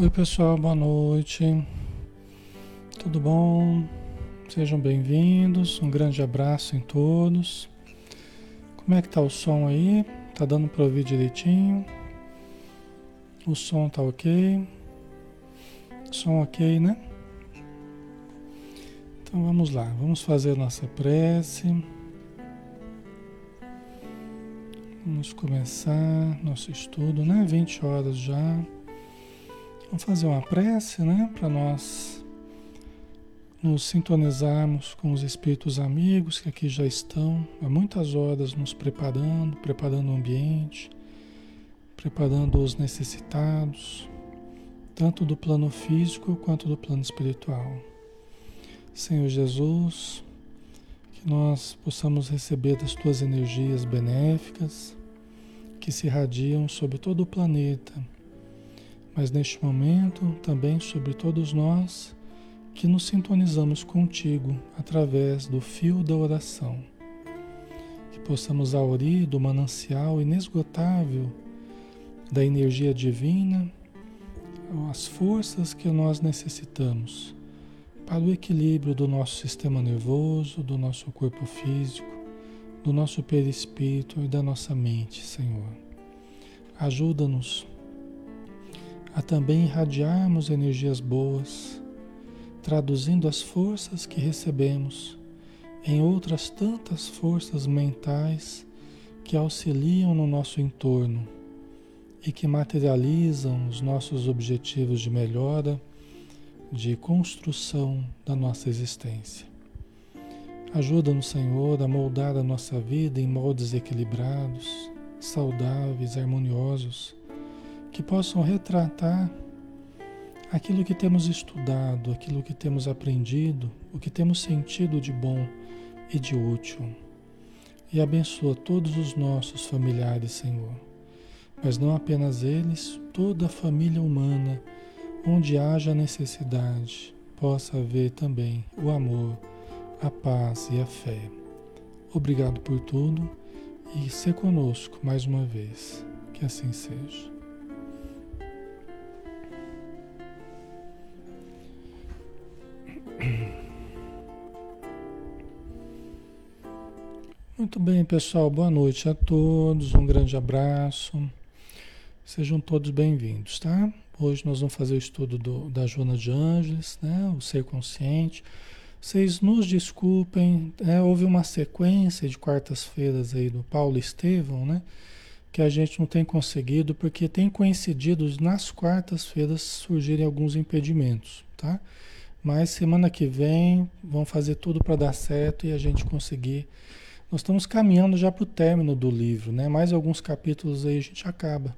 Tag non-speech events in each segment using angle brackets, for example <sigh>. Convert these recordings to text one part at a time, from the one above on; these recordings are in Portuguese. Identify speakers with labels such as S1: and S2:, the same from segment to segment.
S1: Oi pessoal, boa noite. Tudo bom? Sejam bem-vindos. Um grande abraço em todos. Como é que tá o som aí? Tá dando para ouvir direitinho? O som tá ok? Som ok, né? Então vamos lá, vamos fazer nossa prece. Vamos começar nosso estudo, né? 20 horas já. Vamos fazer uma prece, né? Para nós nos sintonizarmos com os espíritos amigos que aqui já estão há muitas horas nos preparando, preparando o ambiente, preparando os necessitados, tanto do plano físico quanto do plano espiritual. Senhor Jesus, que nós possamos receber das tuas energias benéficas que se irradiam sobre todo o planeta mas neste momento também sobre todos nós que nos sintonizamos contigo através do fio da oração. Que possamos aurir do manancial inesgotável da energia divina as forças que nós necessitamos para o equilíbrio do nosso sistema nervoso, do nosso corpo físico, do nosso perispírito e da nossa mente, Senhor. Ajuda-nos a também irradiarmos energias boas, traduzindo as forças que recebemos em outras tantas forças mentais que auxiliam no nosso entorno e que materializam os nossos objetivos de melhora, de construção da nossa existência. Ajuda-nos, Senhor, a moldar a nossa vida em moldes equilibrados, saudáveis, harmoniosos que possam retratar aquilo que temos estudado, aquilo que temos aprendido, o que temos sentido de bom e de útil. E abençoa todos os nossos familiares, Senhor. Mas não apenas eles, toda a família humana, onde haja necessidade, possa haver também o amor, a paz e a fé. Obrigado por tudo e ser conosco mais uma vez. Que assim seja. <clears throat> Muito bem, pessoal. Boa noite a todos. Um grande abraço. Sejam todos bem-vindos, tá? Hoje nós vamos fazer o estudo do, da Joana de Ângeles, né? O ser consciente. Vocês nos desculpem, é, houve uma sequência de quartas-feiras aí do Paulo Estevão, né? Que a gente não tem conseguido, porque tem coincidido nas quartas-feiras surgirem alguns impedimentos, tá? Mas semana que vem vamos fazer tudo para dar certo e a gente conseguir nós estamos caminhando já para o término do livro, né? Mais alguns capítulos aí a gente acaba,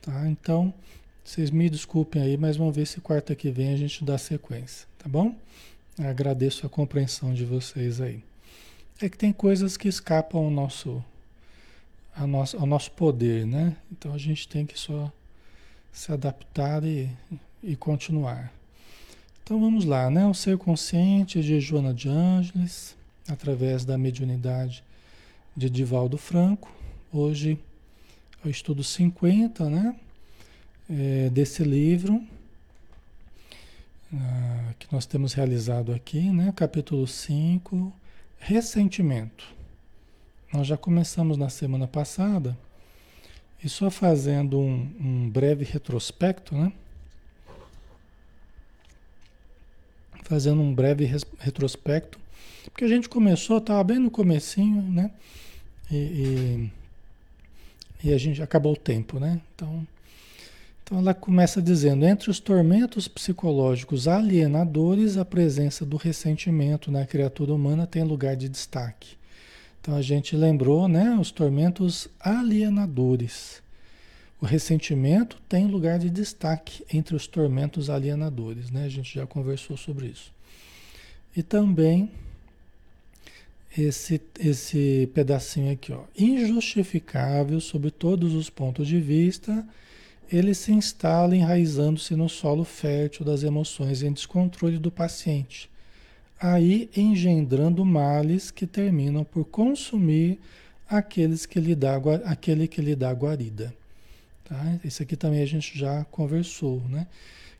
S1: tá? Então, vocês me desculpem aí, mas vamos ver se quarta que vem a gente dá sequência, tá bom? Eu agradeço a compreensão de vocês aí. É que tem coisas que escapam ao nosso, ao nosso, ao nosso poder, né? Então a gente tem que só se adaptar e, e continuar. Então vamos lá, né? O ser consciente de Joana de Ângeles através da mediunidade de Divaldo Franco. Hoje é o estudo 50, né? É, desse livro ah, que nós temos realizado aqui, né? Capítulo 5, ressentimento. Nós já começamos na semana passada e só fazendo um, um breve retrospecto, né? Fazendo um breve retrospecto porque a gente começou, estava bem no comecinho, né? E, e, e, a gente acabou o tempo, né? Então, então ela começa dizendo: entre os tormentos psicológicos alienadores, a presença do ressentimento na criatura humana tem lugar de destaque. Então a gente lembrou, né? Os tormentos alienadores. O ressentimento tem lugar de destaque entre os tormentos alienadores, né? A gente já conversou sobre isso. E também esse, esse pedacinho aqui, ó. Injustificável sob todos os pontos de vista, ele se instala enraizando-se no solo fértil das emoções em descontrole do paciente, aí engendrando males que terminam por consumir aqueles que lhe dá, aquele que lhe dá guarida. Tá? Esse aqui também a gente já conversou, né?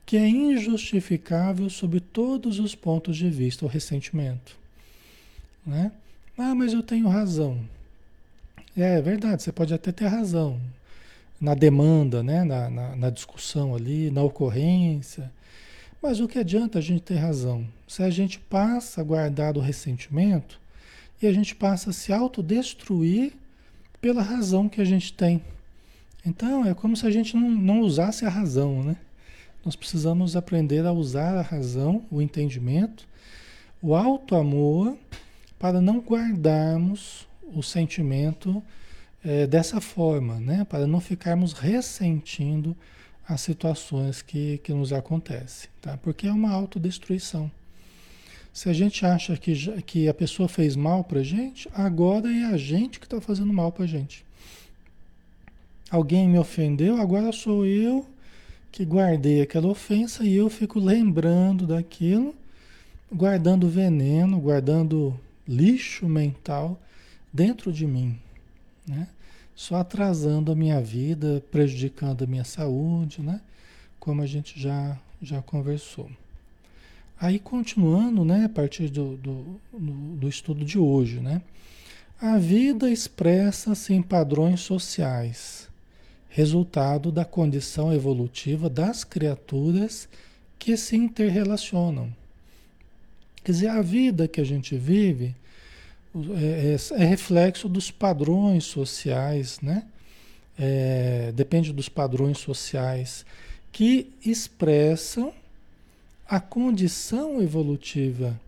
S1: Que é injustificável sob todos os pontos de vista o ressentimento, né? Ah, mas eu tenho razão. É, é verdade, você pode até ter razão na demanda, né? na, na, na discussão ali, na ocorrência. Mas o que adianta a gente ter razão? Se a gente passa a guardar o ressentimento e a gente passa a se autodestruir pela razão que a gente tem. Então é como se a gente não, não usasse a razão, né? Nós precisamos aprender a usar a razão, o entendimento, o alto amor, para não guardarmos o sentimento é, dessa forma, né? Para não ficarmos ressentindo as situações que, que nos acontecem, tá? Porque é uma autodestruição. Se a gente acha que, que a pessoa fez mal para gente, agora é a gente que está fazendo mal para gente. Alguém me ofendeu, agora sou eu que guardei aquela ofensa e eu fico lembrando daquilo, guardando veneno, guardando lixo mental dentro de mim, né? Só atrasando a minha vida, prejudicando a minha saúde, né? Como a gente já, já conversou. Aí continuando, né, a partir do, do, do, do estudo de hoje, né? A vida expressa-se em padrões sociais resultado da condição evolutiva das criaturas que se interrelacionam. Quer dizer, a vida que a gente vive é, é, é reflexo dos padrões sociais, né? É, depende dos padrões sociais que expressam a condição evolutiva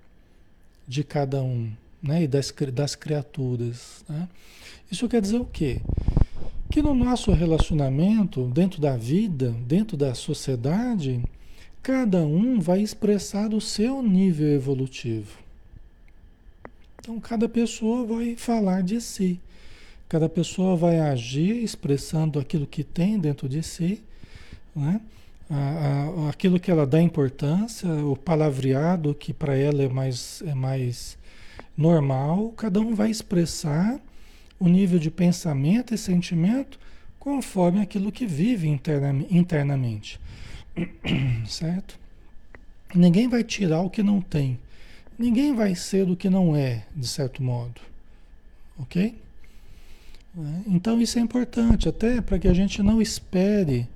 S1: de cada um, né? E das, das criaturas. Né? Isso quer dizer o quê? Que no nosso relacionamento, dentro da vida, dentro da sociedade, cada um vai expressar o seu nível evolutivo. Então, cada pessoa vai falar de si, cada pessoa vai agir expressando aquilo que tem dentro de si, né? A, a, aquilo que ela dá importância, o palavreado que para ela é mais, é mais normal, cada um vai expressar o nível de pensamento e sentimento conforme aquilo que vive internamente. <clears throat> Certo? Ninguém vai tirar o que não tem. Ninguém vai ser o que não é, de certo modo. Ok? Então isso é importante, até para que a gente não espere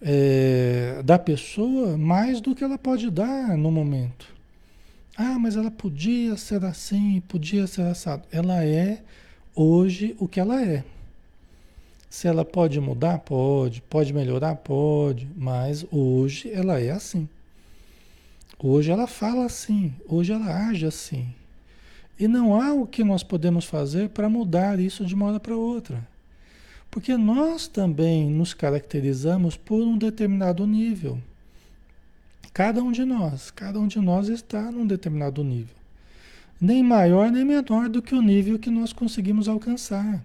S1: é, da pessoa mais do que ela pode dar no momento. Ah, mas ela podia ser assim, podia ser assado. Ela é hoje o que ela é. Se ela pode mudar, pode. Pode melhorar, pode. Mas hoje ela é assim. Hoje ela fala assim. Hoje ela age assim. E não há o que nós podemos fazer para mudar isso de uma hora para outra. Porque nós também nos caracterizamos por um determinado nível. Cada um de nós, cada um de nós está num determinado nível nem maior nem menor do que o nível que nós conseguimos alcançar.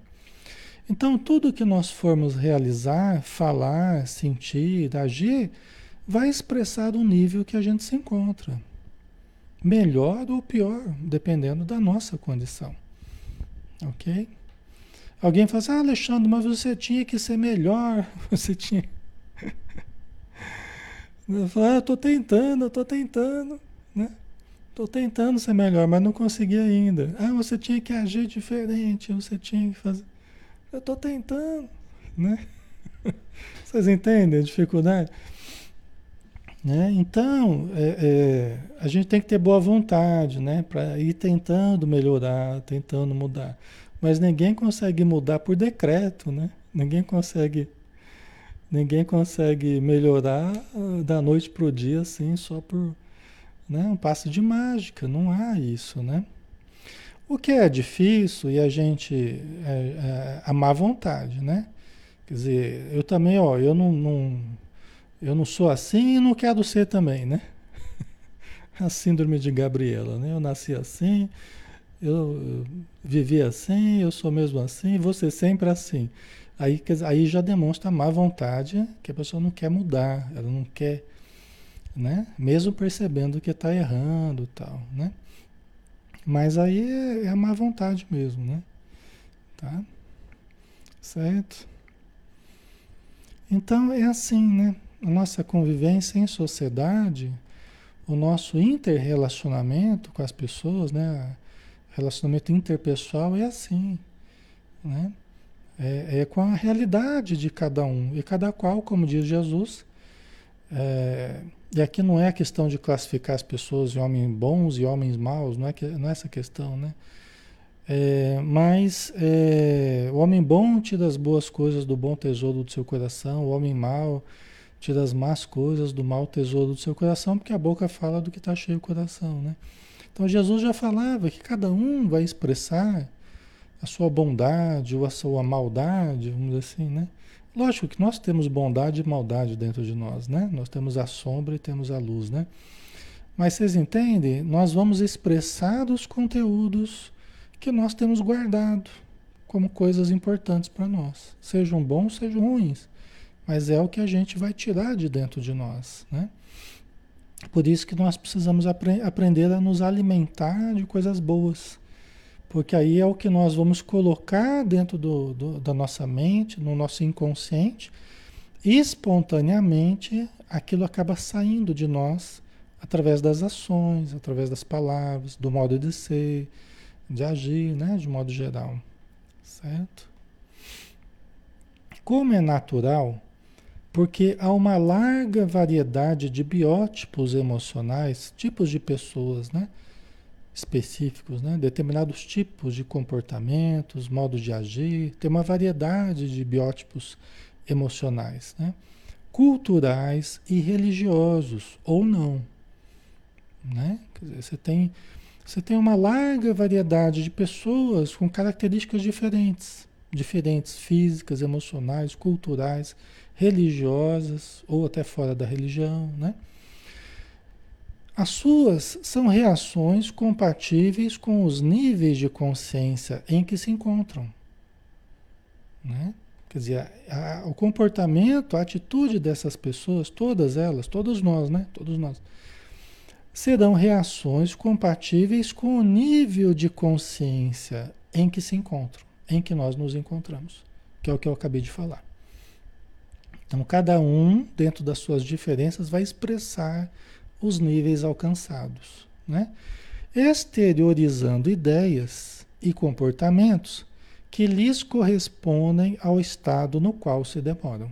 S1: Então, tudo que nós formos realizar, falar, sentir, agir, vai expressar o nível que a gente se encontra. Melhor ou pior, dependendo da nossa condição. Ok? Alguém fala assim, ah, Alexandre, mas você tinha que ser melhor, <laughs> você tinha. Eu falo, ah, eu estou tentando, eu estou tentando, né? Estou tentando ser melhor, mas não consegui ainda. Ah, você tinha que agir diferente, você tinha que fazer. Eu estou tentando, né? <laughs> Vocês entendem a dificuldade? Né? Então, é, é, a gente tem que ter boa vontade, né? Para ir tentando melhorar, tentando mudar. Mas ninguém consegue mudar por decreto, né? Ninguém consegue, ninguém consegue melhorar ah, da noite para o dia, assim, só por né? Um passe de mágica, não há isso, né? O que é difícil e a gente é, é, a má vontade, né? Quer dizer, eu também, ó, eu não, não, eu não sou assim e não quero ser também, né? <laughs> A síndrome de Gabriela, né? Eu nasci assim, eu vivi assim, eu sou mesmo assim, você sempre assim. Aí, aí já demonstra má vontade que a pessoa não quer mudar, ela não quer né? Mesmo percebendo que está errando tal, né? Mas aí é, é a má vontade mesmo, né? Tá? Certo? Então é assim, né? A nossa convivência em sociedade, o nosso interrelacionamento com as pessoas, né? Relacionamento interpessoal é assim, né? É, é, com a realidade de cada um. E cada qual, como diz Jesus, é, e aqui não é a questão de classificar as pessoas em homens bons e homens maus, não é, que, não é essa questão, né? É, mas é, o homem bom tira as boas coisas do bom tesouro do seu coração, o homem mau tira as más coisas do mau tesouro do seu coração, porque a boca fala do que está cheio o coração, né? Então Jesus já falava que cada um vai expressar a sua bondade ou a sua maldade, vamos dizer assim, né? Lógico que nós temos bondade e maldade dentro de nós, né? Nós temos a sombra e temos a luz, né? Mas vocês entendem? Nós vamos expressar os conteúdos que nós temos guardado como coisas importantes para nós, sejam bons, sejam ruins, mas é o que a gente vai tirar de dentro de nós, né? Por isso que nós precisamos apre aprender a nos alimentar de coisas boas porque aí é o que nós vamos colocar dentro do, do, da nossa mente, no nosso inconsciente, e espontaneamente aquilo acaba saindo de nós através das ações, através das palavras, do modo de ser, de agir, né, de modo geral. Certo? Como é natural, porque há uma larga variedade de biótipos emocionais, tipos de pessoas, né? Específicos, né? determinados tipos de comportamentos, modos de agir, tem uma variedade de biótipos emocionais, né? culturais e religiosos, ou não. Né? Dizer, você tem, você tem uma larga variedade de pessoas com características diferentes, diferentes físicas, emocionais, culturais, religiosas ou até fora da religião, né? As suas são reações compatíveis com os níveis de consciência em que se encontram. Né? Quer dizer, a, a, o comportamento, a atitude dessas pessoas, todas elas, todos nós, né? Todos nós, serão reações compatíveis com o nível de consciência em que se encontram, em que nós nos encontramos, que é o que eu acabei de falar. Então, cada um, dentro das suas diferenças, vai expressar os níveis alcançados, né? exteriorizando ideias e comportamentos que lhes correspondem ao estado no qual se demoram.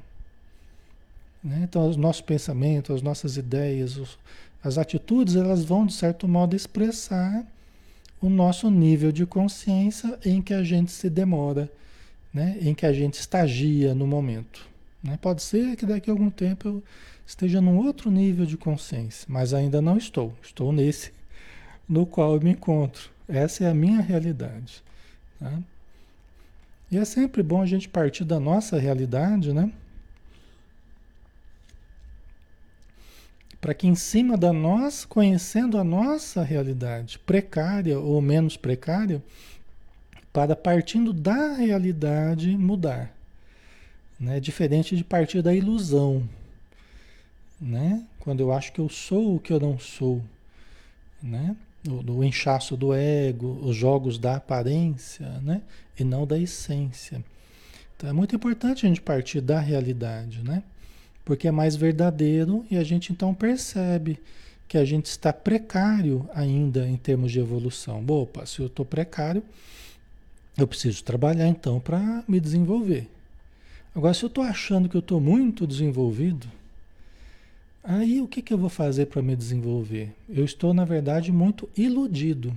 S1: Né? Então, os nossos pensamentos, as nossas ideias, os, as atitudes, elas vão, de certo modo, expressar o nosso nível de consciência em que a gente se demora, né? em que a gente estagia no momento. Né? Pode ser que daqui a algum tempo eu esteja num outro nível de consciência, mas ainda não estou. Estou nesse no qual eu me encontro. Essa é a minha realidade. Tá? E é sempre bom a gente partir da nossa realidade, né? Para que em cima da nós, conhecendo a nossa realidade, precária ou menos precária, para partindo da realidade mudar. Né? Diferente de partir da ilusão né? Quando eu acho que eu sou o que eu não sou, né? O, do inchaço do ego, os jogos da aparência, né? E não da essência. Então é muito importante a gente partir da realidade, né? Porque é mais verdadeiro e a gente então percebe que a gente está precário ainda em termos de evolução. Opa, se eu estou precário, eu preciso trabalhar então para me desenvolver. Agora, se eu estou achando que eu estou muito desenvolvido, Aí o que, que eu vou fazer para me desenvolver? Eu estou, na verdade, muito iludido.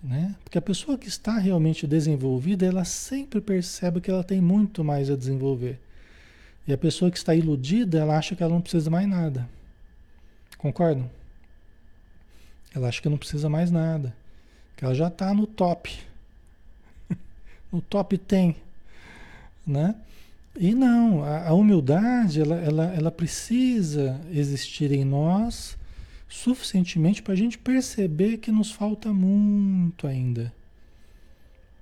S1: Né? Porque a pessoa que está realmente desenvolvida, ela sempre percebe que ela tem muito mais a desenvolver. E a pessoa que está iludida, ela acha que ela não precisa mais nada. Concordam? Ela acha que não precisa mais nada. Que ela já está no top. <laughs> no top tem. Né? E não, a, a humildade ela, ela, ela precisa existir em nós suficientemente para a gente perceber que nos falta muito ainda.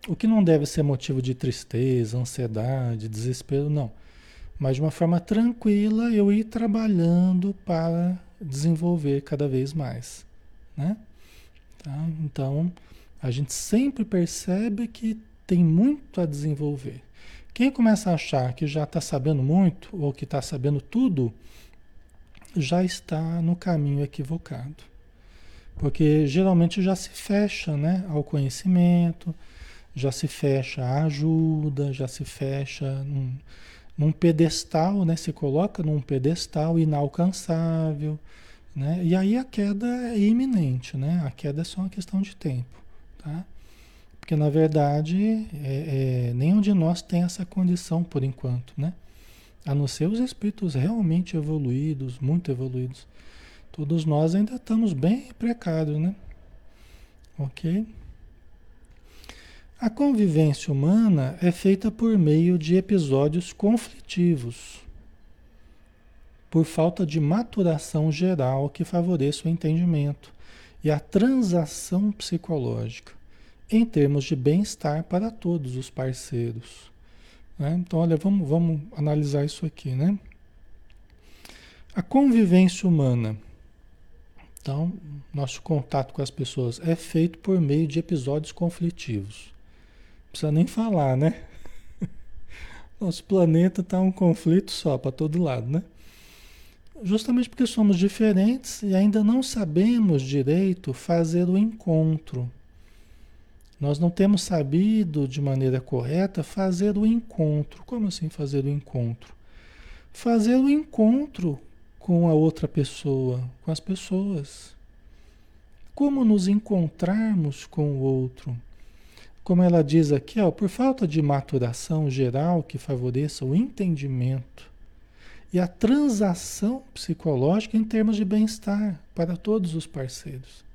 S1: O que não deve ser motivo de tristeza, ansiedade, desespero, não. Mas de uma forma tranquila eu ir trabalhando para desenvolver cada vez mais. Né? Tá? Então, a gente sempre percebe que tem muito a desenvolver Quem começa a achar que já está sabendo muito ou que está sabendo tudo, já está no caminho equivocado. Porque geralmente já se fecha né, ao conhecimento, já se fecha à ajuda, já se fecha num, num pedestal, né, se coloca num pedestal inalcançável. Né? E aí a queda é iminente, né? a queda é só uma questão de tempo. Tá? Porque na verdade é, é, nenhum de nós tem essa condição por enquanto. Né? A não ser os espíritos realmente evoluídos, muito evoluídos. Todos nós ainda estamos bem precários, né? Ok? A convivência humana é feita por meio de episódios conflitivos, por falta de maturação geral que favoreça o entendimento e a transação psicológica, em termos de bem-estar para todos os parceiros. Né? Então, olha, vamos, vamos analisar isso aqui, né? A convivência humana. Então, nosso contato com as pessoas é feito por meio de episódios conflitivos. Não precisa nem falar, né? <laughs> Nosso planeta está um conflito só para todo lado, né? Justamente porque somos diferentes e ainda não sabemos direito fazer o encontro nós não temos sabido de maneira correta fazer o encontro. Como assim fazer o encontro? Fazer o encontro com a outra pessoa, com as pessoas. Como nos encontrarmos com o outro? Como ela diz aqui, ó, por falta de maturação geral que favoreça o entendimento e a transação psicológica em termos de bem-estar para todos os parceiros.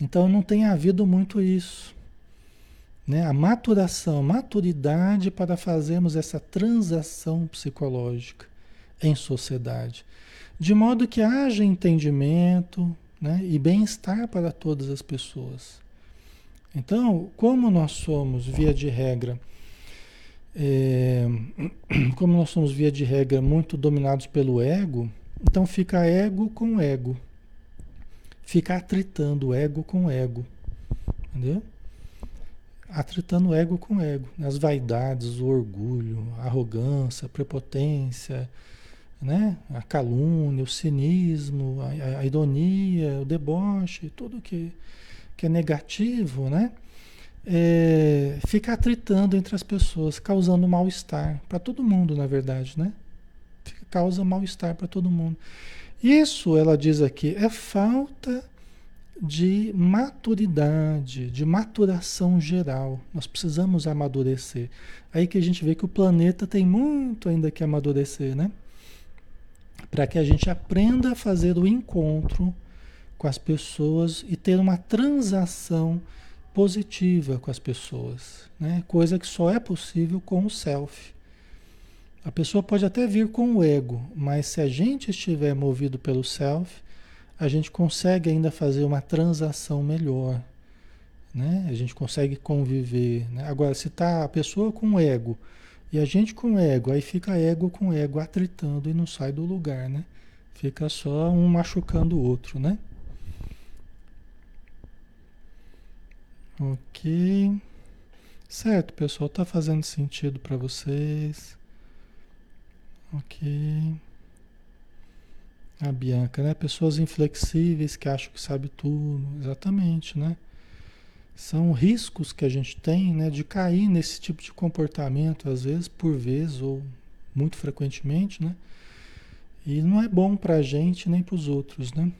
S1: Então não tem havido muito isso. Né? A maturação, maturidade para fazermos essa transação psicológica em sociedade. De modo que haja entendimento né? e bem-estar para todas as pessoas. Então, como nós somos, via de regra, é, <clears throat> como nós somos, via de regra, muito dominados pelo ego, então fica ego com ego fica atritando ego com ego. Entendeu? Atritando ego com ego. As vaidades, o orgulho, a arrogância, a prepotência, né? a calúnia, o cinismo, a, a ironia, o deboche, tudo que, que é negativo, né? É, fica atritando entre as pessoas, causando mal-estar para todo mundo, na verdade, né? Causa mal-estar para todo mundo. Isso, ela diz aqui, é falta de maturidade, de maturação geral. Nós precisamos amadurecer. Aí que a gente vê que o planeta tem muito ainda que amadurecer, né? Para que a gente aprenda a fazer o encontro com as pessoas e ter uma transação positiva com as pessoas, né? Coisa que só é possível com o self. A pessoa pode até vir com o ego, mas se a gente estiver movido pelo self, a gente consegue ainda fazer uma transação melhor. Né? A gente consegue conviver. Né? Agora, se está a pessoa com ego e a gente com ego, aí fica ego com ego atritando e não sai do lugar, né? Fica só um machucando o outro, né? Ok. Certo, pessoal, tá fazendo sentido para vocês? Ok. A Bianca, né? Pessoas inflexíveis que acham que sabe tudo, exatamente, né? São riscos que a gente tem, né, de cair nesse tipo de comportamento, às vezes, por vez ou muito frequentemente, né? E não é bom para a gente nem para os outros, né?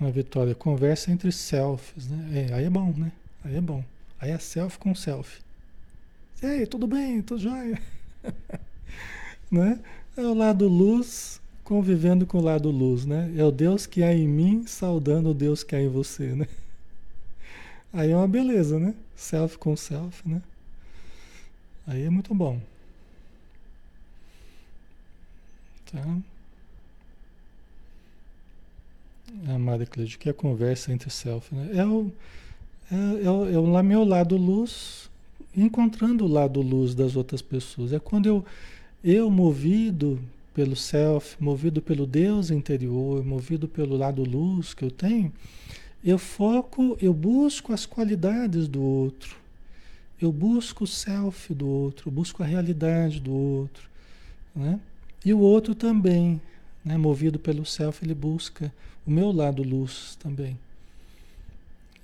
S1: A Vitória, conversa entre selfies, né? É, aí é bom, né? Aí é bom. Aí é selfie com selfie. Ei, tudo bem? Tudo jóia? <laughs> né? É o lado luz convivendo com o lado luz, né? É o Deus que há em mim saudando o Deus que há em você, né? <laughs> Aí é uma beleza, né? Self com self, né? Aí é muito bom. Tá? A Maria Cleide, que é a conversa entre self, né? É o, é, é, o, é o meu lado luz encontrando o lado luz das outras pessoas. É quando eu eu, movido pelo self, movido pelo Deus interior, movido pelo lado luz que eu tenho, Eu foco, eu busco as qualidades do outro. Eu busco o self do outro, eu busco a realidade do outro. Né? E o outro também, né? movido pelo self, ele busca o meu lado luz também.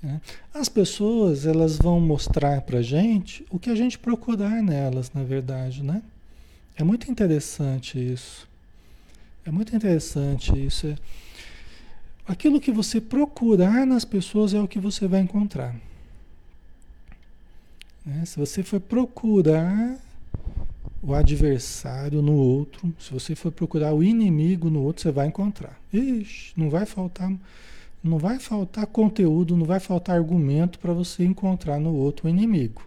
S1: Né? As pessoas elas vão mostrar para gente o que a gente procurar nelas, na verdade, né? É muito interessante isso. É muito interessante isso. É... Aquilo que você procurar nas pessoas é o que você vai encontrar. Né? Se você for procurar o adversário no outro, se você for procurar o inimigo no outro, você vai encontrar. Ixi, não vai faltar, não vai faltar conteúdo, não vai faltar argumento para você encontrar no outro o inimigo.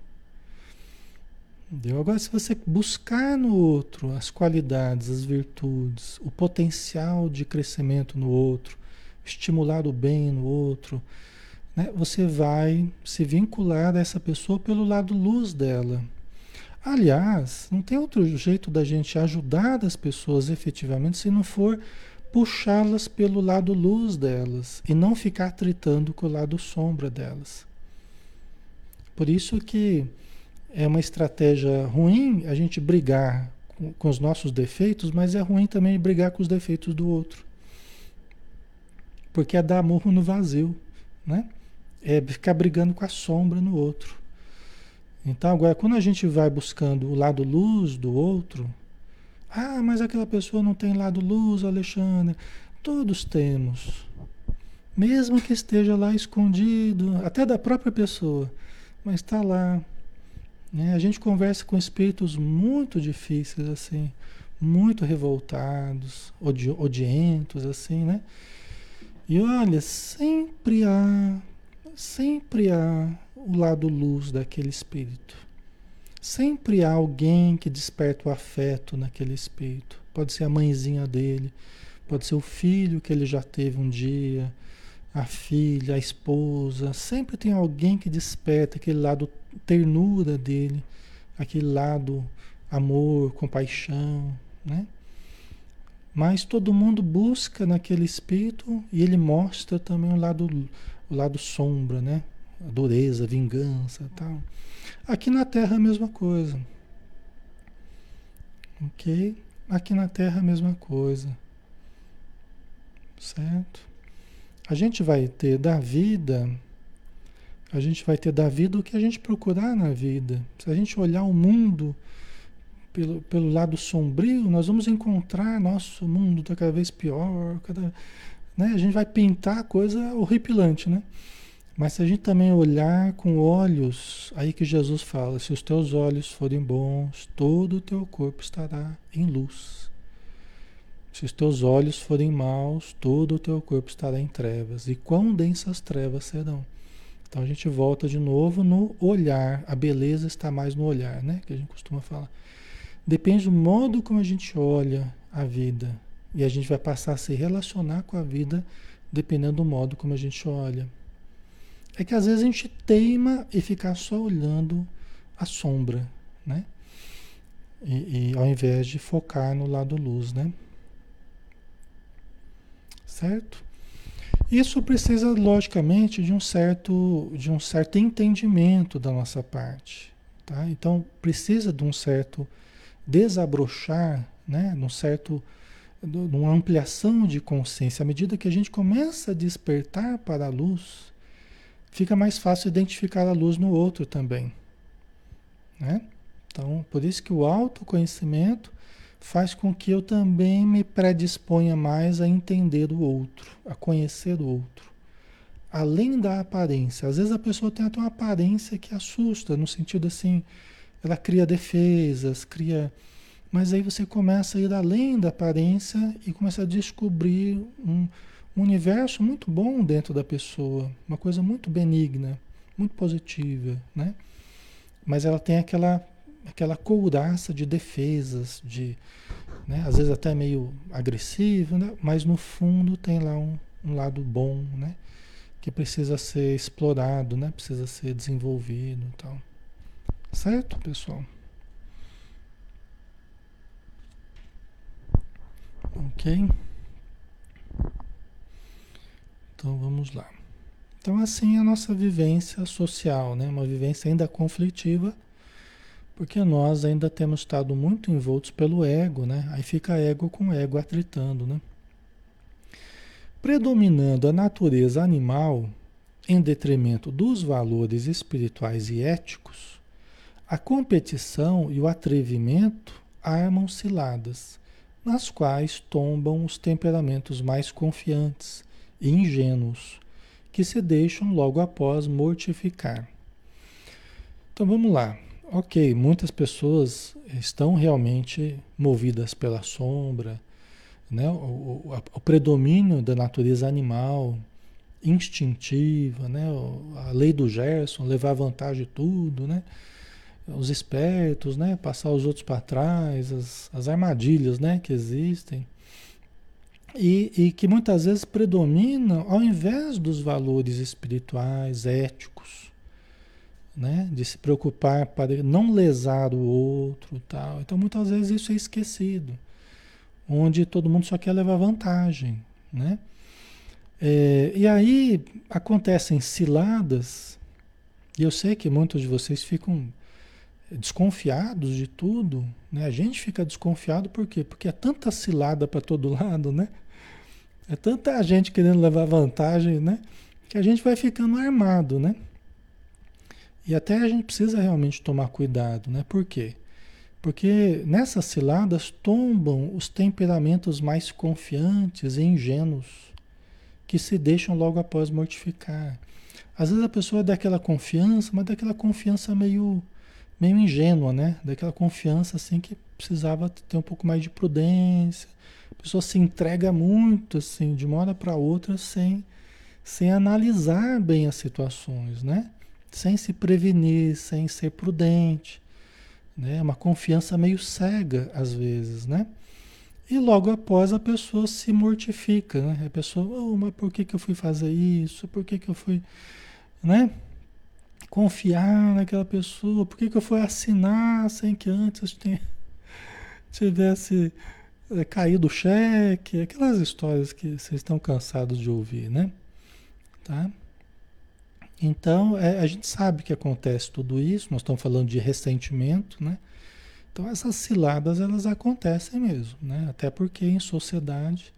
S1: Entendeu? Agora, se você buscar no outro as qualidades, as virtudes, o potencial de crescimento no outro, estimular o bem no outro, né? você vai se vincular a essa pessoa pelo lado luz dela. Aliás, não tem outro jeito da gente ajudar as pessoas efetivamente se não for puxá-las pelo lado luz delas e não ficar tritando com o lado sombra delas. Por isso que é uma estratégia ruim a gente brigar com, com os nossos defeitos, mas é ruim também brigar com os defeitos do outro. Porque é dar murro no vazio, né? É ficar brigando com a sombra no outro. Então, agora, quando a gente vai buscando o lado luz do outro, ah, mas aquela pessoa não tem lado luz, Alexandre. Todos temos. Mesmo que esteja lá escondido, até da própria pessoa, mas está lá. Né? A gente conversa com espíritos muito difíceis, assim, muito revoltados, odi odientos, assim, né? E olha, sempre há, sempre há o lado luz daquele espírito. Sempre há alguém que desperta o afeto naquele espírito. Pode ser a mãezinha dele, pode ser o filho que ele já teve um dia, a filha, a esposa. Sempre tem alguém que desperta aquele lado ternura dele, aquele lado amor, compaixão, né? Mas todo mundo busca naquele espírito e ele mostra também o lado, o lado sombra, né? a dureza, a vingança tal. Aqui na Terra a mesma coisa. Ok? Aqui na Terra a mesma coisa. Certo? A gente vai ter da vida, a gente vai ter da vida o que a gente procurar na vida. Se a gente olhar o mundo pelo, pelo lado sombrio, nós vamos encontrar nosso mundo cada vez pior, cada, né? A gente vai pintar coisa horripilante, né? Mas se a gente também olhar com olhos, aí que Jesus fala: se os teus olhos forem bons, todo o teu corpo estará em luz. Se os teus olhos forem maus, todo o teu corpo estará em trevas. E quão densas trevas serão. Então a gente volta de novo no olhar. A beleza está mais no olhar, né? Que a gente costuma falar. Depende do modo como a gente olha a vida. E a gente vai passar a se relacionar com a vida dependendo do modo como a gente olha. É que às vezes a gente teima e ficar só olhando a sombra, né? E, e, ao invés de focar no lado luz, né? Certo? Isso precisa logicamente de um certo de um certo entendimento da nossa parte, tá? Então precisa de um certo desabrochar, né? De um certo de uma ampliação de consciência à medida que a gente começa a despertar para a luz, fica mais fácil identificar a luz no outro também. Né? Então, por isso que o autoconhecimento faz com que eu também me predisponha mais a entender o outro, a conhecer o outro. Além da aparência. Às vezes a pessoa tem até uma aparência que assusta, no sentido assim, ela cria defesas, cria. Mas aí você começa a ir além da aparência e começa a descobrir um, um universo muito bom dentro da pessoa, uma coisa muito benigna, muito positiva, né? Mas ela tem aquela aquela couraça de defesas, de, né? às vezes até meio agressivo, né? mas no fundo tem lá um, um lado bom, né? Que precisa ser explorado, né? Precisa ser desenvolvido, tal. Certo, pessoal? Ok. Então vamos lá. Então, assim é a nossa vivência social, né? Uma vivência ainda conflitiva, porque nós ainda temos estado muito envoltos pelo ego, né? Aí fica ego com ego atritando, né? Predominando a natureza animal em detrimento dos valores espirituais e éticos, a competição e o atrevimento armam ciladas, nas quais tombam os temperamentos mais confiantes ingênuos, que se deixam logo após mortificar. Então vamos lá. Ok, muitas pessoas estão realmente movidas pela sombra, né? o, o, o predomínio da natureza animal, instintiva, né? a lei do Gerson, levar vantagem de tudo, né? os espertos, né? passar os outros para trás, as, as armadilhas né? que existem. E, e, que muitas vezes predominam ao invés dos valores espirituais, éticos, né? de se preocupar para não lesar o outro tal. Então muitas vezes isso é esquecido, onde todo mundo só quer levar vantagem. Né? É, e aí acontecem ciladas, e eu sei que muitos de vocês ficam desconfiados de tudo, né? A gente fica desconfiado por quê? Porque é tanta cilada para todo <laughs> lado, né? É tanta gente querendo levar vantagem, né? Que a gente vai ficando armado, né? E até a gente precisa realmente tomar cuidado, né? Por quê? Porque nessas ciladas tombam os temperamentos mais confiantes e ingênuos que se deixam logo após mortificar. Às vezes a pessoa é daquela confiança, mas daquela confiança meio meio ingênua, né? Daquela confiança assim que precisava ter um pouco mais de prudência. A pessoa se entrega muito assim, de uma hora para outra, sem, sem analisar bem as situações, né? Sem se prevenir, sem ser prudente. Né? Uma confiança meio cega, às vezes, né? E logo após a pessoa se mortifica, né? A pessoa, oh, mas por que, que eu fui fazer isso? Por que, que eu fui, né? confiar naquela pessoa? Por que, que eu fui assinar sem que antes <laughs> tivesse é, caído o cheque? Aquelas histórias que vocês estão cansados de ouvir, né? Tá? Então, é, a gente sabe que acontece tudo isso, nós estamos falando de ressentimento, né? Então, essas ciladas, elas acontecem mesmo, né? Até porque em sociedade,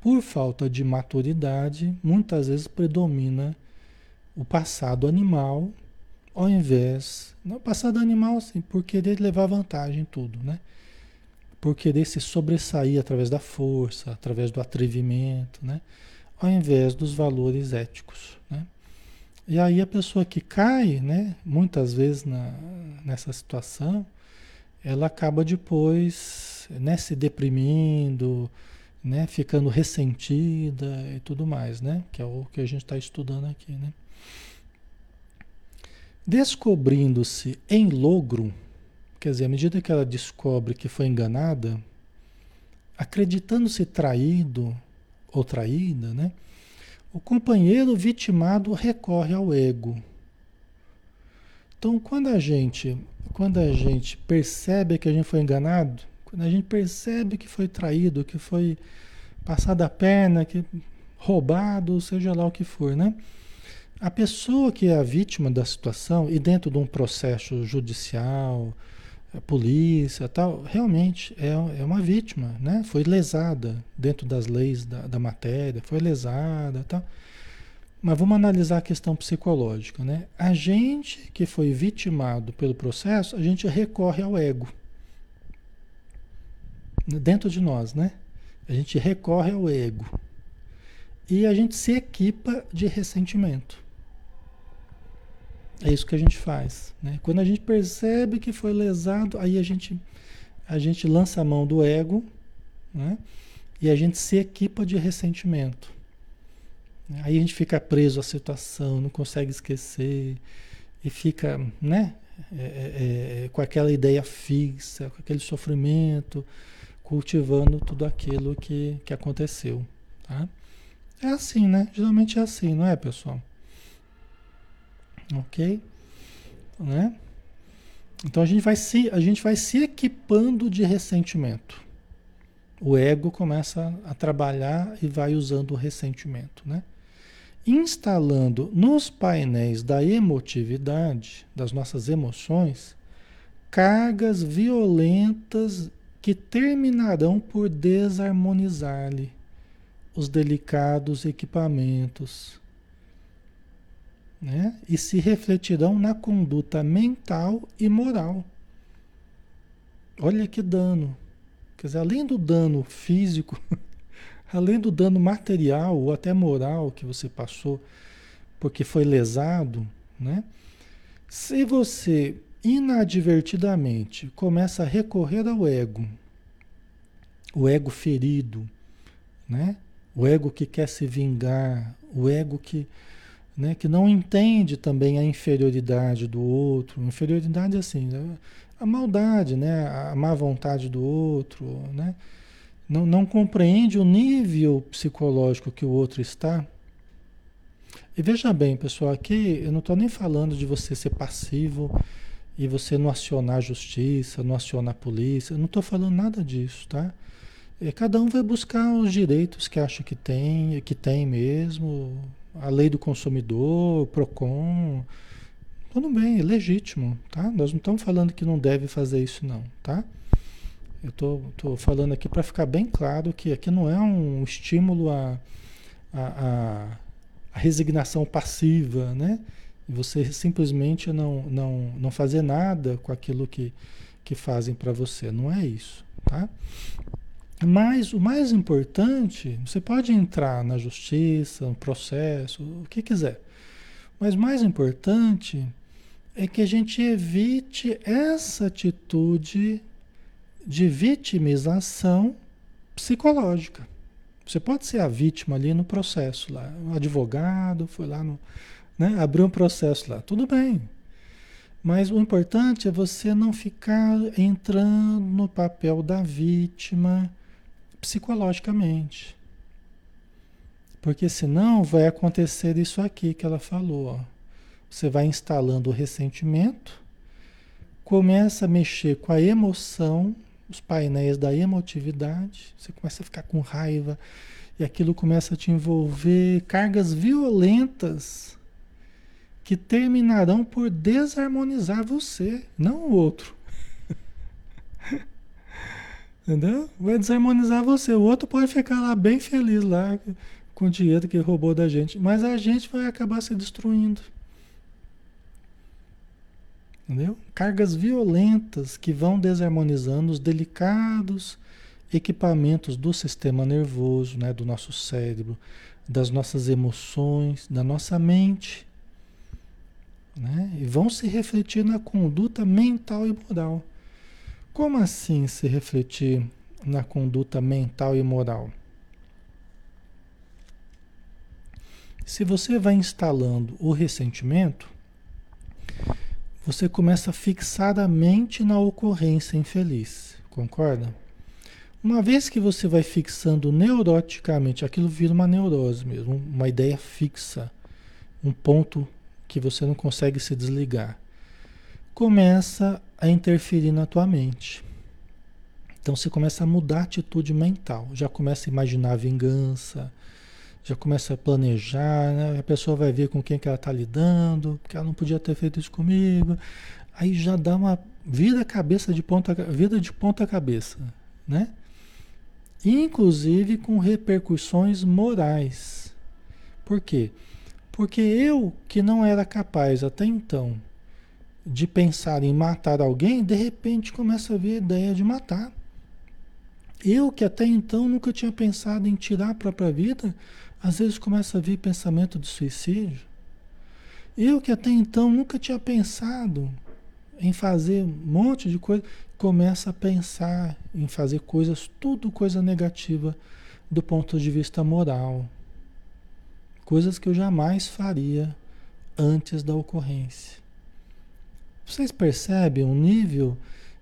S1: por falta de maturidade, muitas vezes predomina o passado animal ao invés, não passar do animal assim, por querer levar vantagem em tudo, né? Por querer se sobressair através da força, através do atrevimento, né? Ao invés dos valores éticos, né? E aí a pessoa que cai, né, muitas vezes na, nessa situação, ela acaba depois, né, se deprimindo, né, ficando ressentida e tudo mais, né? Que é o que a gente está estudando aqui, né? Descobrindo-se em logro, quer dizer, à medida que ela descobre que foi enganada, acreditando-se traído ou traída, né? O companheiro vitimado recorre ao ego. Então, quando a gente, quando a gente percebe que a gente foi enganado, quando a gente percebe que foi traído, que foi passado a perna, que roubado, seja lá o que for, né? A pessoa que é a vítima da situação e dentro de um processo judicial, a polícia tal, realmente é, é uma vítima, né? Foi lesada dentro das leis da, da matéria, foi lesada tal. Mas vamos analisar a questão psicológica, né? A gente que foi vitimado pelo processo, a gente recorre ao ego. Dentro de nós, né? A gente recorre ao ego. E a gente se equipa de ressentimento. É isso que a gente faz. Né? Quando a gente percebe que foi lesado, aí a gente, a gente lança a mão do ego né? e a gente se equipa de ressentimento. Aí a gente fica preso à situação, não consegue esquecer e fica né? É, é, é, com aquela ideia fixa, com aquele sofrimento, cultivando tudo aquilo que, que aconteceu. Tá? É assim, né? Geralmente é assim, não é, pessoal? Ok? Né? Então a gente, vai se, a gente vai se equipando de ressentimento. O ego começa a trabalhar e vai usando o ressentimento, né? instalando nos painéis da emotividade, das nossas emoções, cargas violentas que terminarão por desarmonizar-lhe os delicados equipamentos né? e se refletirão na conduta mental e moral. Olha que dano. Quer dizer, além do dano físico, <laughs> além do dano material ou até moral que você passou porque foi lesado, né? Se você inadvertidamente começa a recorrer ao ego, o ego ferido, né? O ego que quer se vingar, o ego que, né, que não entende também a inferioridade do outro. Inferioridade assim, né? a maldade, né? a má vontade do outro, né? não, não compreende o nível psicológico que o outro está. E veja bem, pessoal, aqui eu não estou nem falando de você ser passivo e você não acionar a justiça, não acionar a polícia, eu não estou falando nada disso, tá? É, cada um vai buscar os direitos que acha que tem, que tem mesmo, a lei do consumidor, o PROCON, tudo bem, é legítimo, tá? Nós não estamos falando que não deve fazer isso não, tá? Eu tô, tô falando aqui para ficar bem claro que aqui não é um estímulo a, a, a, resignação passiva, né? Você simplesmente não, não, não fazer nada com aquilo que, que fazem para você. Não é isso, tá? Mas o mais importante, você pode entrar na justiça, no processo, o que quiser. Mas mais importante é que a gente evite essa atitude de vitimização psicológica. Você pode ser a vítima ali no processo lá. O advogado foi lá no, né, abriu um processo lá. Tudo bem. Mas o importante é você não ficar entrando no papel da vítima psicologicamente. Porque senão vai acontecer isso aqui que ela falou. Ó. Você vai instalando o ressentimento, começa a mexer com a emoção, os painéis da emotividade, você começa a ficar com raiva e aquilo começa a te envolver cargas violentas que terminarão por desarmonizar você, não o outro. Entendeu? Vai desarmonizar você. O outro pode ficar lá bem feliz lá com o dinheiro que roubou da gente, mas a gente vai acabar se destruindo. Entendeu? Cargas violentas que vão desarmonizando os delicados equipamentos do sistema nervoso, né, do nosso cérebro, das nossas emoções, da nossa mente. Né? E vão se refletir na conduta mental e moral. Como assim se refletir na conduta mental e moral? Se você vai instalando o ressentimento, você começa a fixar a mente na ocorrência infeliz, concorda? Uma vez que você vai fixando neuroticamente, aquilo vira uma neurose mesmo, uma ideia fixa, um ponto que você não consegue se desligar começa a interferir na tua mente. Então você começa a mudar a atitude mental, já começa a imaginar a vingança, já começa a planejar, né? a pessoa vai ver com quem que ela está lidando, porque ela não podia ter feito isso comigo. Aí já dá uma vida cabeça de ponta, vida de ponta cabeça, né? Inclusive com repercussões morais. Por quê? Porque eu que não era capaz até então de pensar em matar alguém, de repente começa a ver a ideia de matar. Eu que até então nunca tinha pensado em tirar a própria vida, às vezes começa a vir pensamento de suicídio. Eu que até então nunca tinha pensado em fazer um monte de coisa, começa a pensar em fazer coisas, tudo coisa negativa do ponto de vista moral. Coisas que eu jamais faria antes da ocorrência. Vocês percebem o nível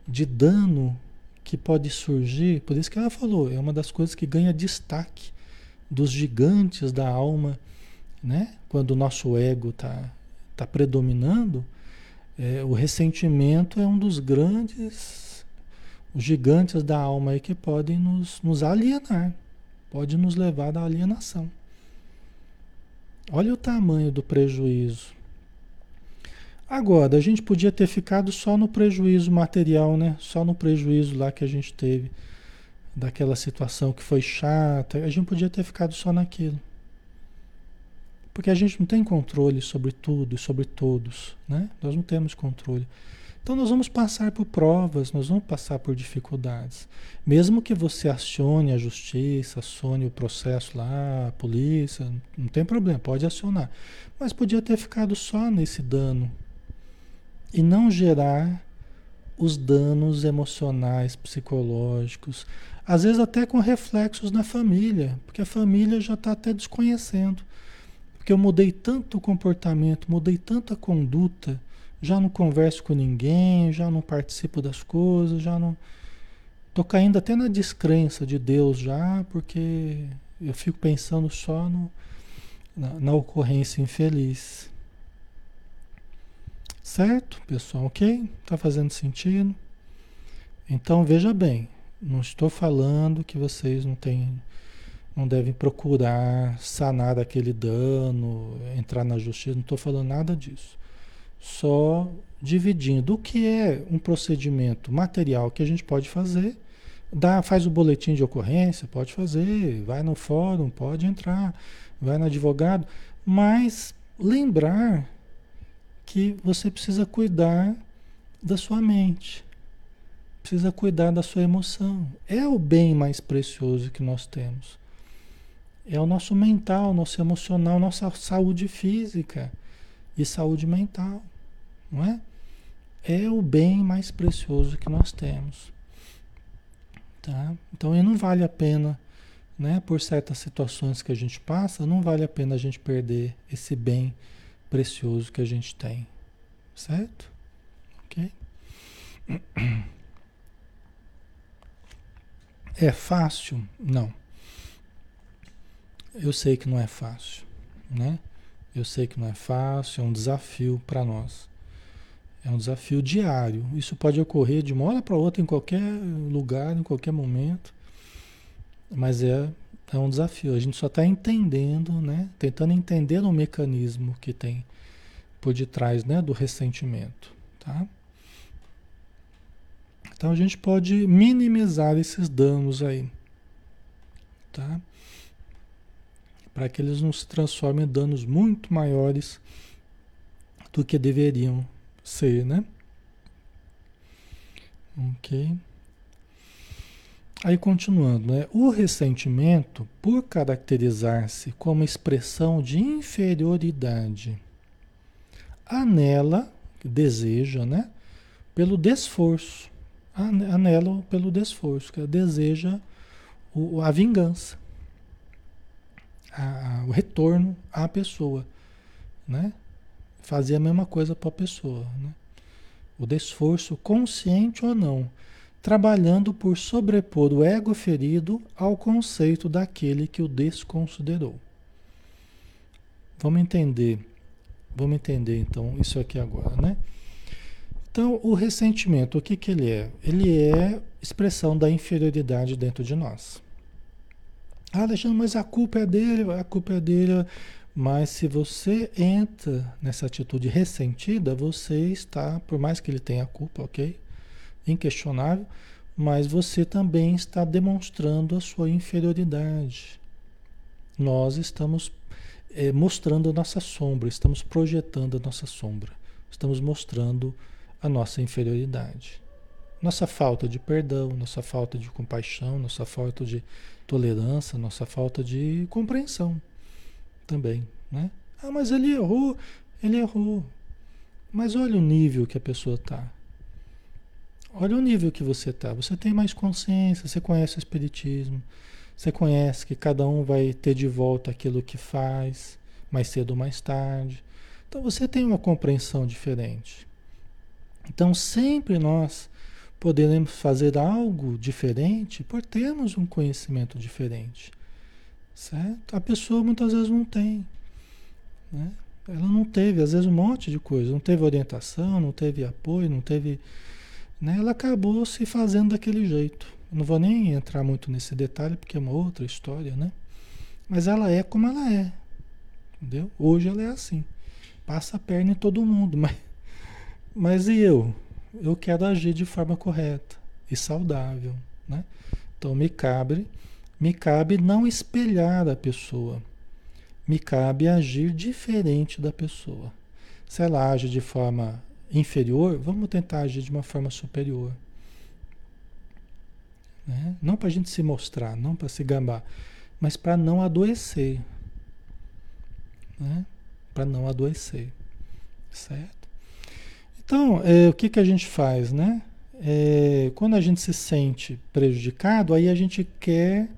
S1: de dano que pode surgir? Por isso que ela falou, é uma das coisas que ganha destaque dos gigantes da alma, né? Quando o nosso ego está tá predominando, é, o ressentimento é um dos grandes gigantes da alma aí que podem nos, nos alienar, pode nos levar à alienação. Olha o tamanho do prejuízo. Agora, a gente podia ter ficado só no prejuízo material, né? Só no prejuízo lá que a gente teve, daquela situação que foi chata. A gente podia ter ficado só naquilo. Porque a gente não tem controle sobre tudo e sobre todos, né? Nós não temos controle. Então nós vamos passar por provas, nós vamos passar por dificuldades. Mesmo que você acione a justiça, acione o processo lá, a polícia, não tem problema, pode acionar. Mas podia ter ficado só nesse dano e não gerar os danos emocionais, psicológicos, às vezes até com reflexos na família, porque a família já está até desconhecendo. Porque eu mudei tanto o comportamento, mudei tanta conduta já não converso com ninguém, já não participo das coisas, já não. Tô caindo até na descrença de Deus já, porque eu fico pensando só no, na, na ocorrência infeliz. Certo, pessoal? Ok? Tá fazendo sentido? Então veja bem, não estou falando que vocês não têm, não devem procurar sanar aquele dano, entrar na justiça, não estou falando nada disso só dividindo o que é um procedimento material que a gente pode fazer. Dá, faz o boletim de ocorrência, pode fazer, vai no fórum, pode entrar, vai no advogado, mas lembrar que você precisa cuidar da sua mente, precisa cuidar da sua emoção. É o bem mais precioso que nós temos. É o nosso mental, nosso emocional, nossa saúde física e saúde mental não é? É o bem mais precioso que nós temos. Tá? Então, não vale a pena, né, por certas situações que a gente passa, não vale a pena a gente perder esse bem precioso que a gente tem. Certo? Ok? É fácil? Não. Eu sei que não é fácil, né? Eu sei que não é fácil, é um desafio para nós. É um desafio diário. Isso pode ocorrer de uma hora para outra, em qualquer lugar, em qualquer momento. Mas é, é um desafio. A gente só está entendendo, né? Tentando entender o mecanismo que tem por detrás né? do ressentimento. Tá? Então a gente pode minimizar esses danos aí. Tá? Para que eles não se transformem em danos muito maiores do que deveriam ser, né? Ok. Aí continuando, né? O ressentimento, por caracterizar-se como expressão de inferioridade, anela, deseja, né? Pelo desforço, anela pelo desforço, que deseja o, a vingança, a, o retorno à pessoa, né? fazer a mesma coisa para a pessoa. Né? O desforço, consciente ou não, trabalhando por sobrepor o ego ferido ao conceito daquele que o desconsiderou. Vamos entender, vamos entender então isso aqui agora, né? Então, o ressentimento, o que, que ele é? Ele é expressão da inferioridade dentro de nós. Ah, Alexandre, mas a culpa é dele, a culpa é dele. Mas se você entra nessa atitude ressentida, você está, por mais que ele tenha culpa, ok? Inquestionável, mas você também está demonstrando a sua inferioridade. Nós estamos é, mostrando a nossa sombra, estamos projetando a nossa sombra, estamos mostrando a nossa inferioridade. Nossa falta de perdão, nossa falta de compaixão, nossa falta de tolerância, nossa falta de compreensão também, né? Ah, mas ele errou, ele errou. Mas olha o nível que a pessoa está. Olha o nível que você está. Você tem mais consciência, você conhece o Espiritismo, você conhece que cada um vai ter de volta aquilo que faz, mais cedo ou mais tarde. Então você tem uma compreensão diferente. Então sempre nós poderemos fazer algo diferente por termos um conhecimento diferente. Certo? A pessoa muitas vezes não tem. Né? Ela não teve, às vezes, um monte de coisa. Não teve orientação, não teve apoio, não teve. Né? Ela acabou se fazendo daquele jeito. Não vou nem entrar muito nesse detalhe, porque é uma outra história, né? Mas ela é como ela é. Entendeu? Hoje ela é assim. Passa a perna em todo mundo, <laughs> mas, mas e eu? Eu quero agir de forma correta e saudável, né? Então me cabe, me cabe não espelhar a pessoa. Me cabe agir diferente da pessoa. Se ela age de forma inferior, vamos tentar agir de uma forma superior. Né? Não para a gente se mostrar, não para se gabar, mas para não adoecer. Né? Para não adoecer. Certo? Então, é, o que, que a gente faz, né? É, quando a gente se sente prejudicado, aí a gente quer,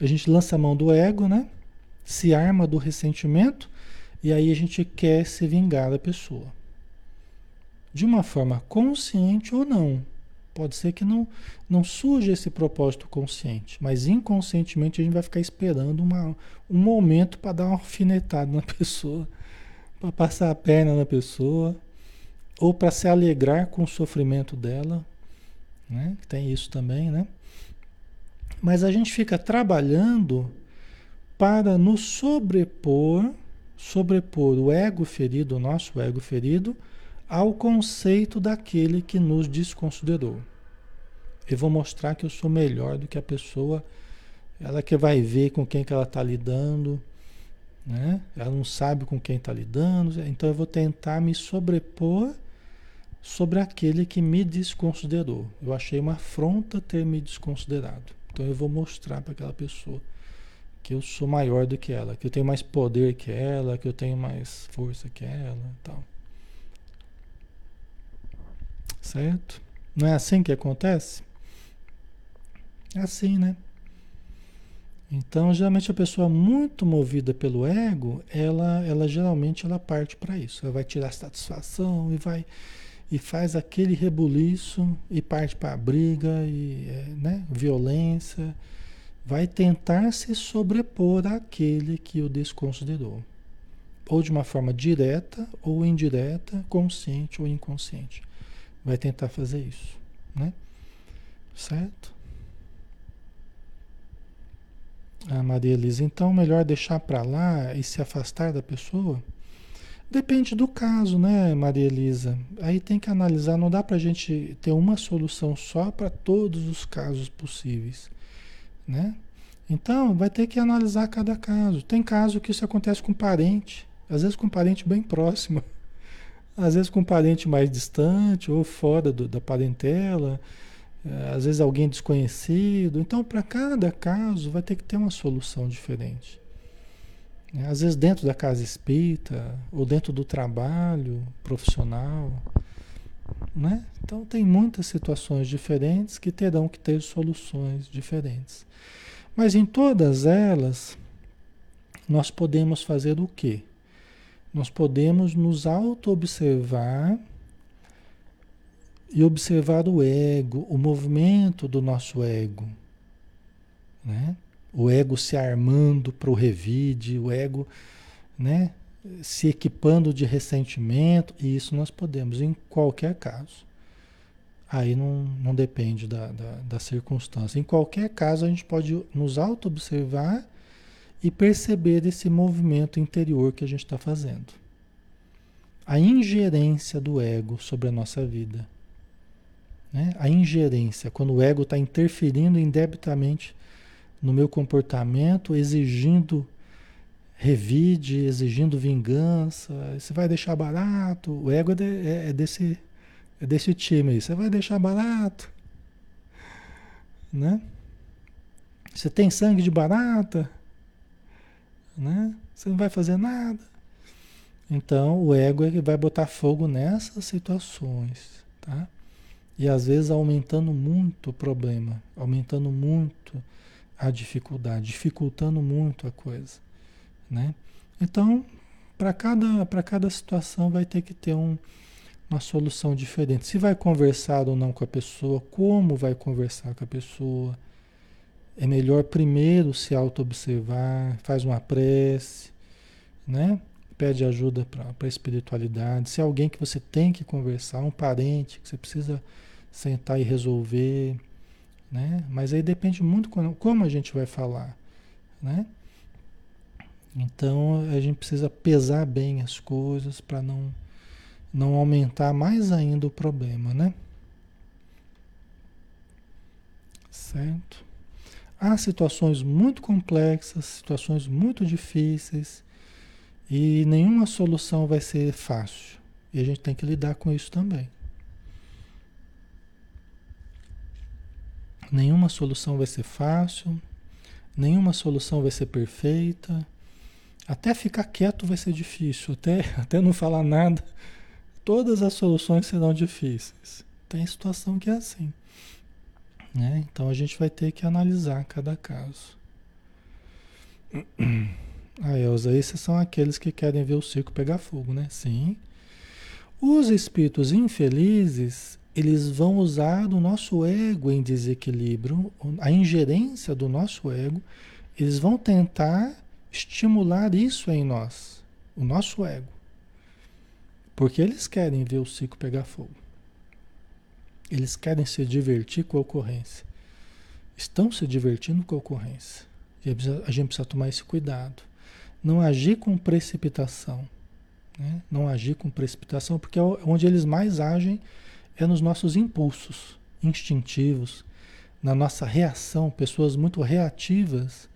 S1: a gente lança a mão do ego, né? Se arma do ressentimento e aí a gente quer se vingar da pessoa. De uma forma consciente ou não. Pode ser que não, não surja esse propósito consciente, mas inconscientemente a gente vai ficar esperando uma, um momento para dar uma alfinetada na <laughs> pessoa, para passar a perna na pessoa, ou para se alegrar com o sofrimento dela, né? Tem isso também, né? Mas a gente fica trabalhando para nos sobrepor, sobrepor o ego ferido, o nosso ego ferido, ao conceito daquele que nos desconsiderou. Eu vou mostrar que eu sou melhor do que a pessoa, ela que vai ver com quem que ela está lidando, né? Ela não sabe com quem está lidando, então eu vou tentar me sobrepor sobre aquele que me desconsiderou. Eu achei uma afronta ter me desconsiderado. Então eu vou mostrar para aquela pessoa que eu sou maior do que ela, que eu tenho mais poder que ela, que eu tenho mais força que ela, tal. Certo? Não é assim que acontece? É assim, né? Então, geralmente a pessoa muito movida pelo ego, ela, ela geralmente ela parte para isso. Ela vai tirar satisfação e vai e faz aquele rebuliço e parte para a briga e é, né, violência, vai tentar se sobrepor àquele que o desconsiderou, ou de uma forma direta ou indireta, consciente ou inconsciente vai tentar fazer isso, né? Certo? A Maria Elisa, então melhor deixar para lá e se afastar da pessoa? Depende do caso, né, Maria Elisa? Aí tem que analisar, não dá para a gente ter uma solução só para todos os casos possíveis, né? Então, vai ter que analisar cada caso. Tem caso que isso acontece com parente, às vezes com parente bem próximo. <laughs> Às vezes com um parente mais distante ou fora do, da parentela, eh, às vezes alguém desconhecido. Então, para cada caso, vai ter que ter uma solução diferente. Né? Às vezes dentro da casa espírita, ou dentro do trabalho profissional. Né? Então, tem muitas situações diferentes que terão que ter soluções diferentes. Mas em todas elas, nós podemos fazer o quê? Nós podemos nos auto-observar e observar o ego, o movimento do nosso ego. Né? O ego se armando para o revide, o ego né, se equipando de ressentimento, e isso nós podemos em qualquer caso. Aí não, não depende da, da, da circunstância. Em qualquer caso, a gente pode nos auto-observar e perceber esse movimento interior que a gente está fazendo. A ingerência do ego sobre a nossa vida. Né? A ingerência, quando o ego está interferindo indebitamente no meu comportamento, exigindo revide, exigindo vingança, você vai deixar barato. O ego é, de, é, é desse, é desse time aí. Você vai deixar barato. Né? Você tem sangue de barata? Né? Você não vai fazer nada. Então, o ego que vai botar fogo nessas situações, tá? E às vezes aumentando muito o problema, aumentando muito a dificuldade, dificultando muito a coisa, né? Então, para cada, cada situação vai ter que ter um, uma solução diferente. Se vai conversar ou não com a pessoa, como vai conversar com a pessoa, é melhor primeiro se auto-observar, faz uma prece, né? Pede ajuda para a espiritualidade. Se é alguém que você tem que conversar, um parente que você precisa sentar e resolver, né? Mas aí depende muito como a gente vai falar, né? Então a gente precisa pesar bem as coisas para não, não aumentar mais ainda o problema, né? Certo? Há situações muito complexas, situações muito difíceis e nenhuma solução vai ser fácil. E a gente tem que lidar com isso também. Nenhuma solução vai ser fácil, nenhuma solução vai ser perfeita. Até ficar quieto vai ser difícil, até, <laughs> até não falar nada. Todas as soluções serão difíceis. Tem situação que é assim. Né? Então a gente vai ter que analisar cada caso. <clears throat> Ah, Elza, esses são aqueles que querem ver o circo pegar fogo, né? Sim. Os espíritos infelizes, eles vão usar o nosso ego em desequilíbrio, a ingerência do nosso ego, eles vão tentar estimular isso em nós, o nosso ego. Porque eles querem ver o ciclo pegar fogo. Eles querem se divertir com a ocorrência. Estão se divertindo com a ocorrência. E a gente precisa tomar esse cuidado. Não agir com precipitação. Né? Não agir com precipitação, porque é onde eles mais agem é nos nossos impulsos instintivos, na nossa reação, pessoas muito reativas,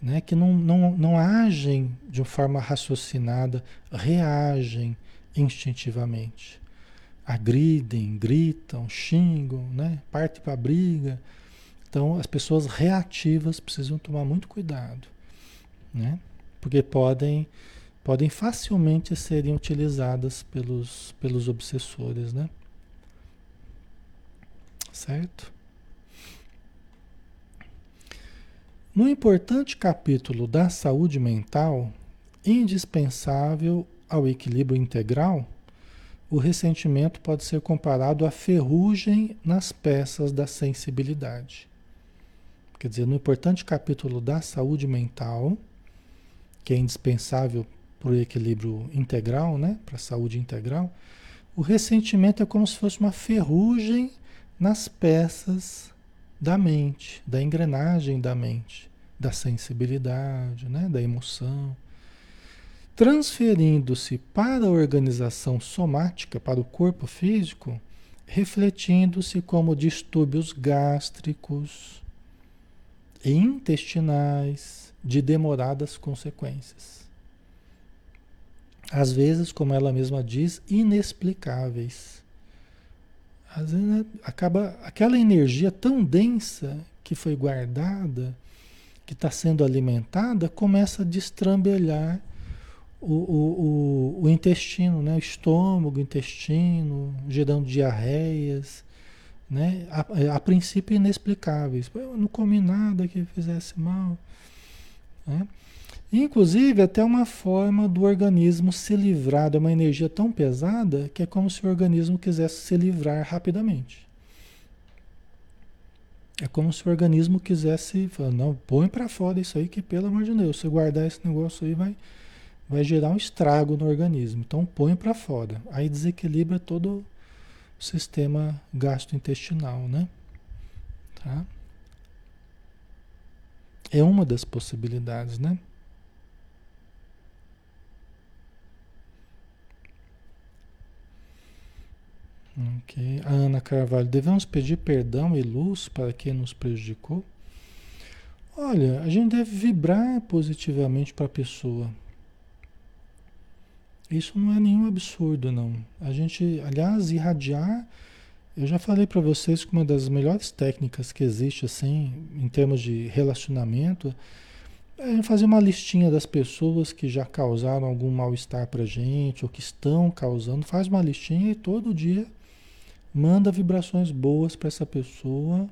S1: né, que não, não, não agem de forma raciocinada, reagem instintivamente. Agridem, gritam, xingam, né, partem para a briga. Então, as pessoas reativas precisam tomar muito cuidado, né, porque podem, podem facilmente serem utilizadas pelos, pelos obsessores, né? certo? No importante capítulo da saúde mental, indispensável ao equilíbrio integral, o ressentimento pode ser comparado à ferrugem nas peças da sensibilidade. Quer dizer, no importante capítulo da saúde mental, que é indispensável para o equilíbrio integral, né, para a saúde integral, o ressentimento é como se fosse uma ferrugem nas peças da mente, da engrenagem da mente, da sensibilidade, né, da emoção, transferindo-se para a organização somática, para o corpo físico, refletindo-se como distúrbios gástricos e intestinais de demoradas consequências. Às vezes, como ela mesma diz, inexplicáveis às vezes né, acaba aquela energia tão densa que foi guardada, que está sendo alimentada, começa a destrambelhar o, o, o, o, intestino, né? estômago, intestino, gerando diarreias, né? a, a princípio inexplicáveis. Eu não comi nada que fizesse mal. Né? Inclusive, até uma forma do organismo se livrar de uma energia tão pesada que é como se o organismo quisesse se livrar rapidamente. É como se o organismo quisesse não, põe para fora isso aí que, pelo amor de Deus, se guardar esse negócio aí vai, vai gerar um estrago no organismo. Então põe para fora. Aí desequilibra todo o sistema gastrointestinal, né? Tá? É uma das possibilidades, né? Ok. A Ana Carvalho, devemos pedir perdão e luz para quem nos prejudicou? Olha, a gente deve vibrar positivamente para a pessoa. Isso não é nenhum absurdo, não. A gente, aliás, irradiar, eu já falei para vocês que uma das melhores técnicas que existe, assim, em termos de relacionamento, é fazer uma listinha das pessoas que já causaram algum mal-estar para gente, ou que estão causando. Faz uma listinha e todo dia Manda vibrações boas para essa pessoa,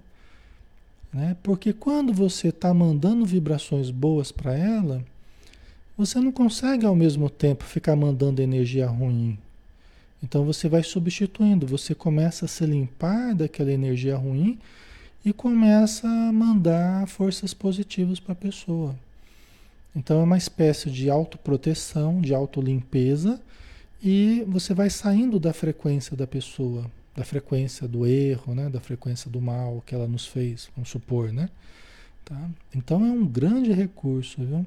S1: né? Porque quando você está mandando vibrações boas para ela, você não consegue ao mesmo tempo ficar mandando energia ruim. Então você vai substituindo, você começa a se limpar daquela energia ruim e começa a mandar forças positivas para a pessoa. Então é uma espécie de autoproteção, de autolimpeza e você vai saindo da frequência da pessoa da frequência do erro, né? da frequência do mal que ela nos fez, vamos supor, né? Tá? Então é um grande recurso, viu?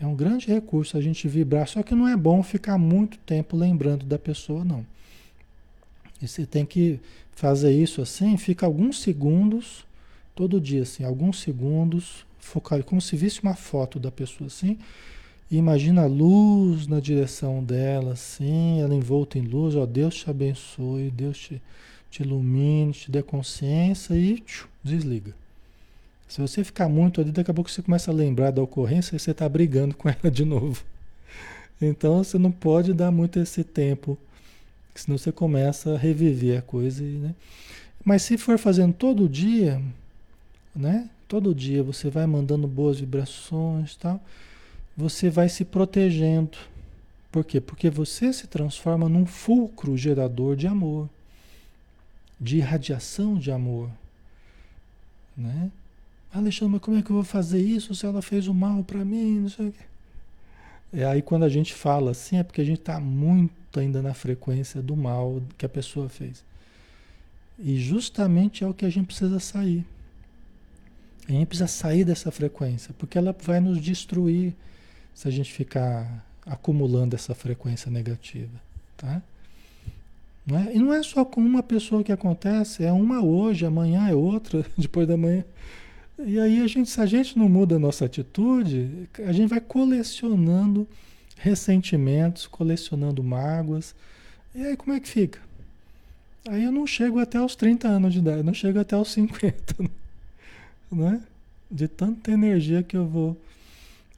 S1: É um grande recurso a gente vibrar, só que não é bom ficar muito tempo lembrando da pessoa, não. E você tem que fazer isso assim, fica alguns segundos, todo dia, assim, alguns segundos, focar como se visse uma foto da pessoa assim, e imagina a luz na direção dela, assim, ela envolta em luz, ó, Deus te abençoe, Deus te, te ilumine, te dê consciência e tchum, desliga. Se você ficar muito ali, daqui a pouco você começa a lembrar da ocorrência e você está brigando com <laughs> ela de novo. Então você não pode dar muito esse tempo, senão você começa a reviver a coisa. Né? Mas se for fazendo todo dia, né? Todo dia você vai mandando boas vibrações, tal você vai se protegendo. Por quê? Porque você se transforma num fulcro gerador de amor, de irradiação de amor. Né? Alexandre, mas como é que eu vou fazer isso se ela fez o mal para mim? Não sei o quê. É aí quando a gente fala assim, é porque a gente está muito ainda na frequência do mal que a pessoa fez. E justamente é o que a gente precisa sair. A gente precisa sair dessa frequência, porque ela vai nos destruir se a gente ficar acumulando essa frequência negativa, tá? Não é? E não é só com uma pessoa que acontece, é uma hoje, amanhã é outra, <laughs> depois da manhã. E aí a gente, se a gente não muda a nossa atitude, a gente vai colecionando ressentimentos, colecionando mágoas. E aí como é que fica? Aí eu não chego até os 30 anos de idade, não chego até os 50, <laughs> né? De tanta energia que eu vou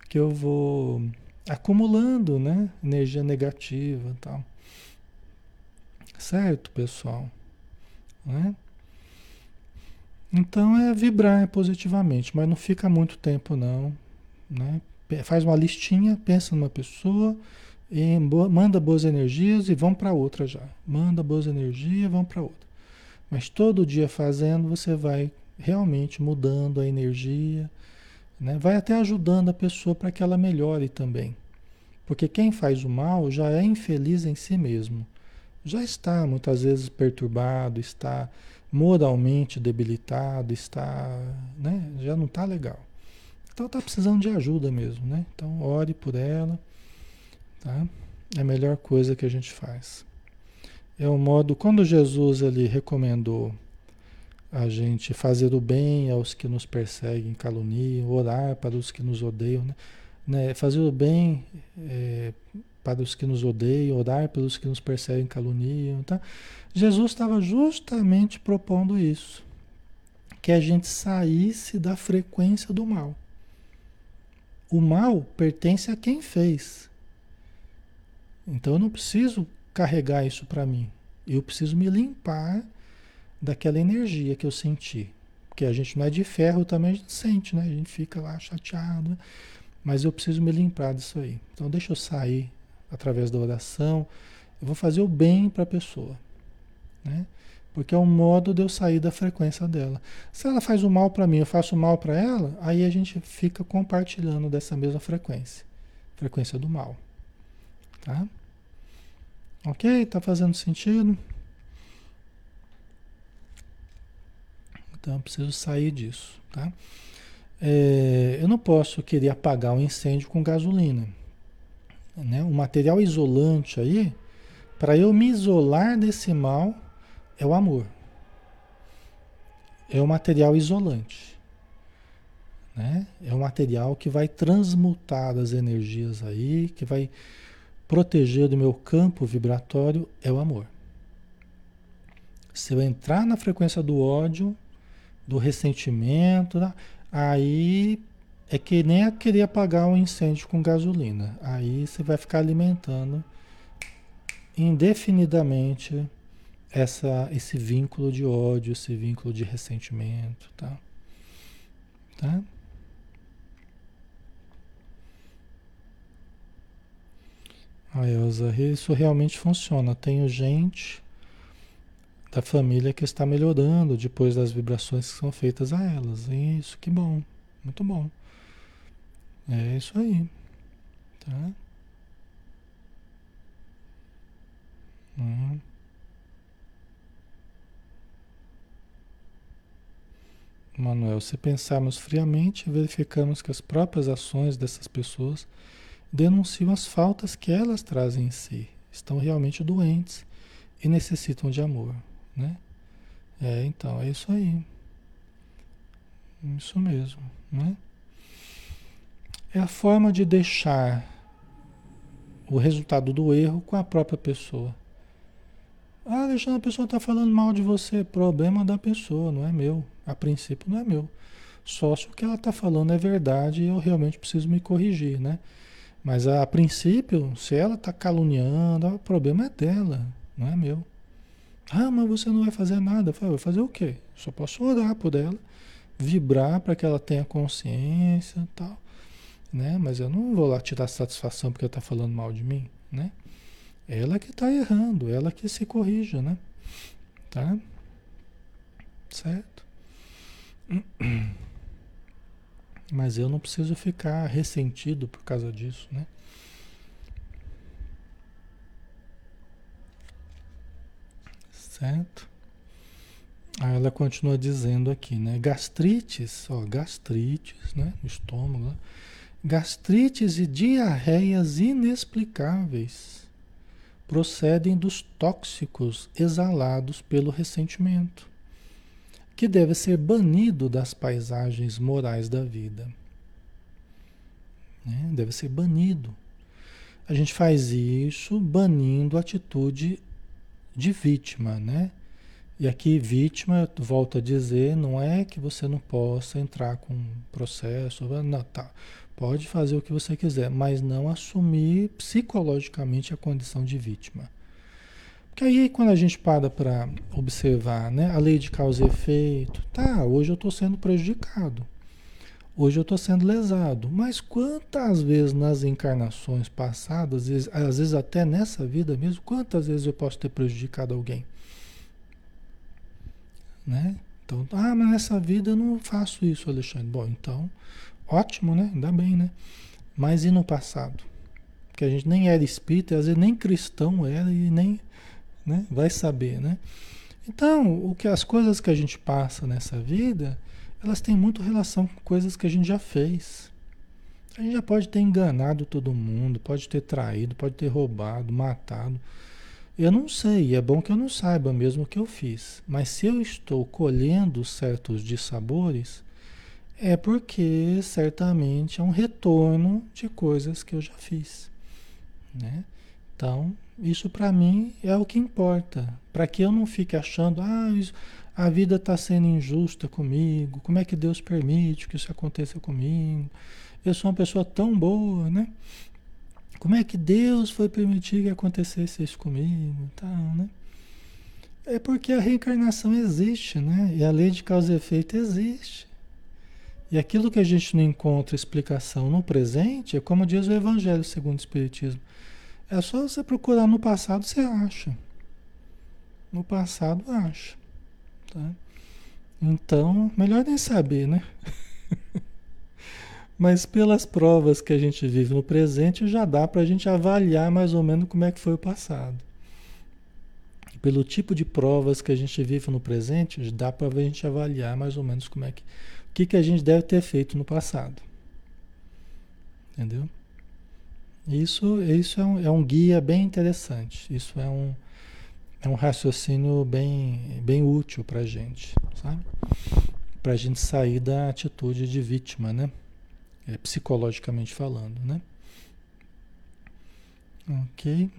S1: que eu vou acumulando, né? Energia negativa tal. Certo, pessoal? Né? Então é vibrar positivamente, mas não fica muito tempo não, né? Faz uma listinha, pensa numa pessoa, e manda boas energias e vão para outra já. Manda boas energias, vão para outra. Mas todo dia fazendo, você vai realmente mudando a energia, né? Vai até ajudando a pessoa para que ela melhore também. Porque quem faz o mal já é infeliz em si mesmo. Já está muitas vezes perturbado, está moralmente debilitado, está, né? já não está legal. Então está precisando de ajuda mesmo, né? Então ore por ela, tá? É a melhor coisa que a gente faz. É o modo, quando Jesus ali recomendou a gente fazer o bem aos que nos perseguem, caluniam, orar para os que nos odeiam, né? né? Fazer o bem é, para os que nos odeiam, orar pelos que nos perseguem, caluniam, tá? Jesus estava justamente propondo isso, que a gente saísse da frequência do mal. O mal pertence a quem fez. Então eu não preciso carregar isso para mim. Eu preciso me limpar daquela energia que eu senti. Porque a gente não é de ferro também, a gente sente, né? A gente fica lá chateado. Né? Mas eu preciso me limpar disso aí. Então deixa eu sair através da oração. Eu vou fazer o bem para a pessoa. Né? Porque é um modo de eu sair da frequência dela. Se ela faz o mal para mim, eu faço o mal para ela, aí a gente fica compartilhando dessa mesma frequência. Frequência do mal. Tá? Ok? Tá fazendo sentido? Então eu preciso sair disso, tá? É, eu não posso querer apagar um incêndio com gasolina. Né? O material isolante aí, para eu me isolar desse mal, é o amor. É o material isolante. Né? É o material que vai transmutar as energias aí, que vai proteger do meu campo vibratório, é o amor. Se eu entrar na frequência do ódio, do ressentimento, aí é que nem querer apagar um incêndio com gasolina. Aí você vai ficar alimentando indefinidamente essa, esse vínculo de ódio, esse vínculo de ressentimento, tá? Tá? A Elza, isso realmente funciona. Tenho gente da família que está melhorando depois das vibrações que são feitas a elas. Isso, que bom, muito bom. É isso aí, tá? Uhum. Manuel, se pensarmos friamente, verificamos que as próprias ações dessas pessoas denunciam as faltas que elas trazem em si. Estão realmente doentes e necessitam de amor, né? É, então, é isso aí. Isso mesmo, né? É a forma de deixar o resultado do erro com a própria pessoa. Ah, Alexandre, a pessoa está falando mal de você. Problema da pessoa, não é meu. A princípio não é meu. Só se o que ela está falando é verdade e eu realmente preciso me corrigir, né? Mas a, princípio, se ela está caluniando, o problema é dela, não é meu. Ah, mas você não vai fazer nada. Eu vou fazer o quê? Só posso orar por ela, vibrar para que ela tenha consciência e tal. Né? Mas eu não vou lá tirar satisfação porque ela está falando mal de mim, né? Ela que está errando, ela que se corrija, né? Tá? Certo? <clears throat> Mas eu não preciso ficar ressentido por causa disso, né? Certo? Aí ela continua dizendo aqui, né? Gastrites, ó, gastrites, né? No estômago, né? Gastrites e diarreias inexplicáveis procedem dos tóxicos exalados pelo ressentimento, que deve ser banido das paisagens morais da vida. Né? Deve ser banido. A gente faz isso banindo a atitude de vítima, né? E aqui, vítima, volto a dizer, não é que você não possa entrar com processo, não, tá. Pode fazer o que você quiser, mas não assumir psicologicamente a condição de vítima. Porque aí quando a gente para para observar, né, a lei de causa e efeito, tá, hoje eu estou sendo prejudicado. Hoje eu estou sendo lesado, mas quantas vezes nas encarnações passadas, às vezes, às vezes até nessa vida mesmo, quantas vezes eu posso ter prejudicado alguém? Né? Então, ah, mas nessa vida eu não faço isso, Alexandre. Bom, então Ótimo, né? Ainda bem, né? Mas e no passado? Que a gente nem era espírita, às vezes nem cristão era e nem né? vai saber, né? Então, o que as coisas que a gente passa nessa vida, elas têm muito relação com coisas que a gente já fez. A gente já pode ter enganado todo mundo, pode ter traído, pode ter roubado, matado. Eu não sei, é bom que eu não saiba mesmo o que eu fiz. Mas se eu estou colhendo certos dissabores, é porque certamente é um retorno de coisas que eu já fiz, né? Então, isso para mim é o que importa, para que eu não fique achando, ah, isso, a vida está sendo injusta comigo, como é que Deus permite que isso aconteça comigo? Eu sou uma pessoa tão boa, né? Como é que Deus foi permitir que acontecesse isso comigo, né? É porque a reencarnação existe, né? E a lei de causa e efeito existe. E aquilo que a gente não encontra explicação no presente, é como diz o Evangelho segundo o Espiritismo. É só você procurar no passado, você acha. No passado, acha. Tá? Então, melhor nem saber, né? <laughs> Mas pelas provas que a gente vive no presente, já dá para a gente avaliar mais ou menos como é que foi o passado. Pelo tipo de provas que a gente vive no presente, dá para a gente avaliar mais ou menos como é que que, que a gente deve ter feito no passado. Entendeu? Isso, isso é, um, é um guia bem interessante. Isso é um, é um raciocínio bem, bem útil para a gente, sabe? Para a gente sair da atitude de vítima, né? É, psicologicamente falando, né? Ok.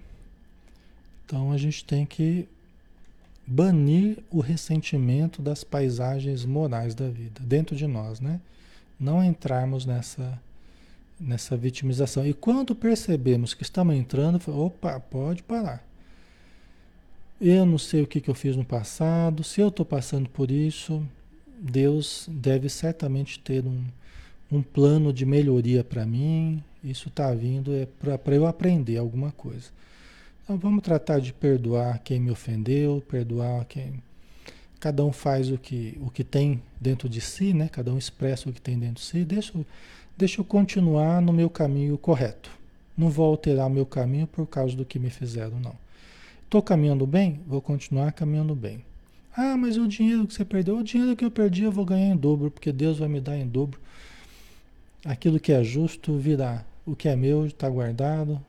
S1: Então a gente tem que banir o ressentimento das paisagens morais da vida dentro de nós, né? Não entrarmos nessa nessa vitimização. E quando percebemos que estamos entrando, opa, pode parar. Eu não sei o que, que eu fiz no passado, se eu estou passando por isso, Deus deve certamente ter um, um plano de melhoria para mim. Isso está vindo é para eu aprender alguma coisa. Então vamos tratar de perdoar quem me ofendeu, perdoar quem. Cada um faz o que, o que tem dentro de si, né? Cada um expressa o que tem dentro de si. Deixa, deixa eu continuar no meu caminho correto. Não vou alterar meu caminho por causa do que me fizeram, não. Estou caminhando bem? Vou continuar caminhando bem. Ah, mas o dinheiro que você perdeu, o dinheiro que eu perdi eu vou ganhar em dobro, porque Deus vai me dar em dobro. Aquilo que é justo virá. O que é meu está guardado.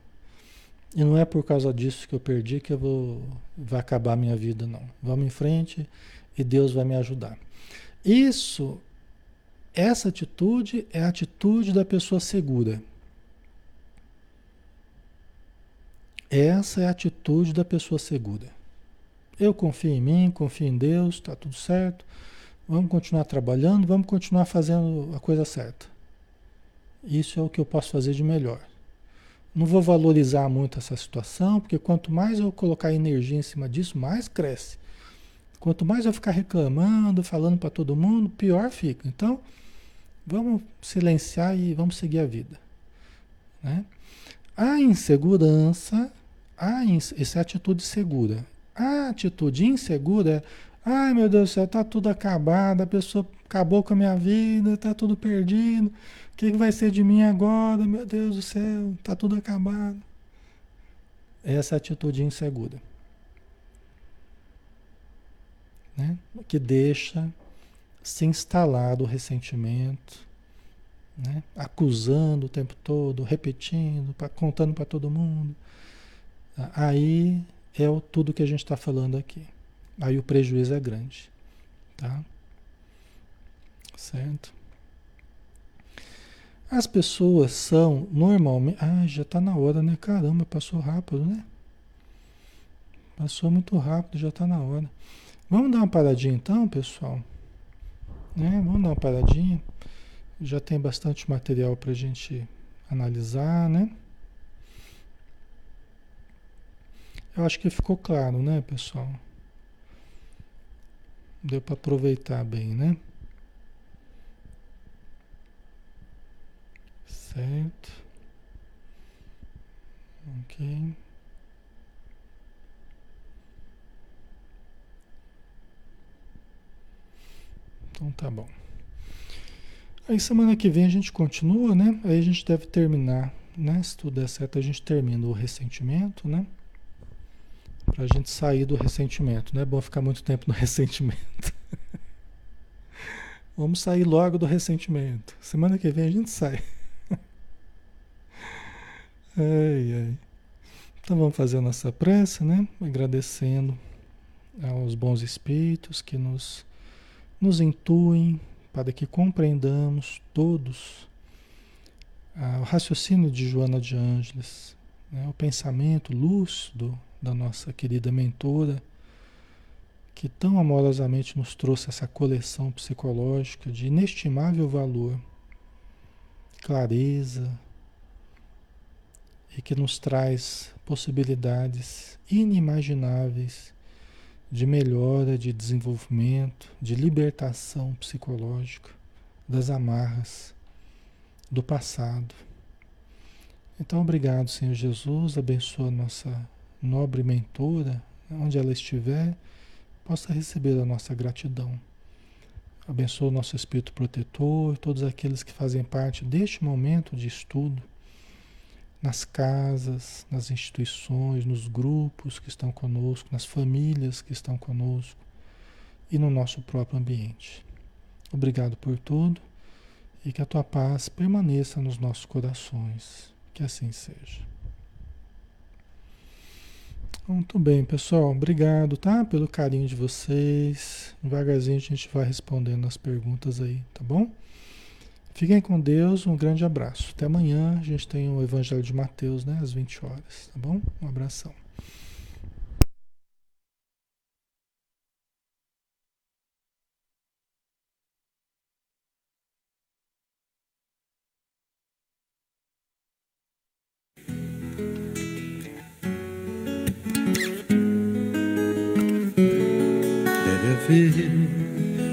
S1: E não é por causa disso que eu perdi que eu vou vai acabar a minha vida, não. Vamos em frente e Deus vai me ajudar. Isso, essa atitude é a atitude da pessoa segura. Essa é a atitude da pessoa segura. Eu confio em mim, confio em Deus, está tudo certo. Vamos continuar trabalhando, vamos continuar fazendo a coisa certa. Isso é o que eu posso fazer de melhor. Não vou valorizar muito essa situação, porque quanto mais eu colocar energia em cima disso, mais cresce. Quanto mais eu ficar reclamando, falando para todo mundo, pior fica. Então, vamos silenciar e vamos seguir a vida. Né? A insegurança a ins... Essa é a atitude segura. A atitude insegura é, ai meu Deus do céu, tá tudo acabado, a pessoa acabou com a minha vida, tá tudo perdido. O que, que vai ser de mim agora? Meu Deus do céu, tá tudo acabado. Essa atitude insegura. Né? Que deixa se instalar o ressentimento, né? acusando o tempo todo, repetindo, pra, contando para todo mundo. Aí é o, tudo que a gente está falando aqui. Aí o prejuízo é grande. Tá? Certo? As pessoas são normalmente. Ah, já está na hora, né? Caramba, passou rápido, né? Passou muito rápido, já está na hora. Vamos dar uma paradinha então, pessoal? Né? Vamos dar uma paradinha. Já tem bastante material para a gente analisar, né? Eu acho que ficou claro, né, pessoal? Deu para aproveitar bem, né? Certo. Ok. Então tá bom. Aí semana que vem a gente continua, né? Aí a gente deve terminar, né? Se tudo der certo, a gente termina o ressentimento, né? Para a gente sair do ressentimento. Não é bom ficar muito tempo no <laughs> ressentimento. Vamos sair logo do ressentimento. Semana que vem a gente sai. Então vamos fazer a nossa prece, né? Agradecendo aos bons espíritos que nos, nos intuem para que compreendamos todos ah, o raciocínio de Joana de Ângeles, né? o pensamento lúcido da nossa querida mentora, que tão amorosamente nos trouxe essa coleção psicológica de inestimável valor, clareza, e que nos traz possibilidades inimagináveis de melhora, de desenvolvimento, de libertação psicológica das amarras do passado. Então, obrigado, Senhor Jesus, abençoa nossa nobre mentora, onde ela estiver, possa receber a nossa gratidão. Abençoa o nosso espírito protetor, todos aqueles que fazem parte deste momento de estudo, nas casas, nas instituições, nos grupos que estão conosco, nas famílias que estão conosco e no nosso próprio ambiente. Obrigado por tudo e que a tua paz permaneça nos nossos corações. Que assim seja. Muito bem, pessoal. Obrigado, tá? Pelo carinho de vocês. Devagarzinho a gente vai respondendo as perguntas aí, tá bom? Fiquem com Deus, um grande abraço. Até amanhã a gente tem o Evangelho de Mateus, né? Às 20 horas, tá bom? Um abração.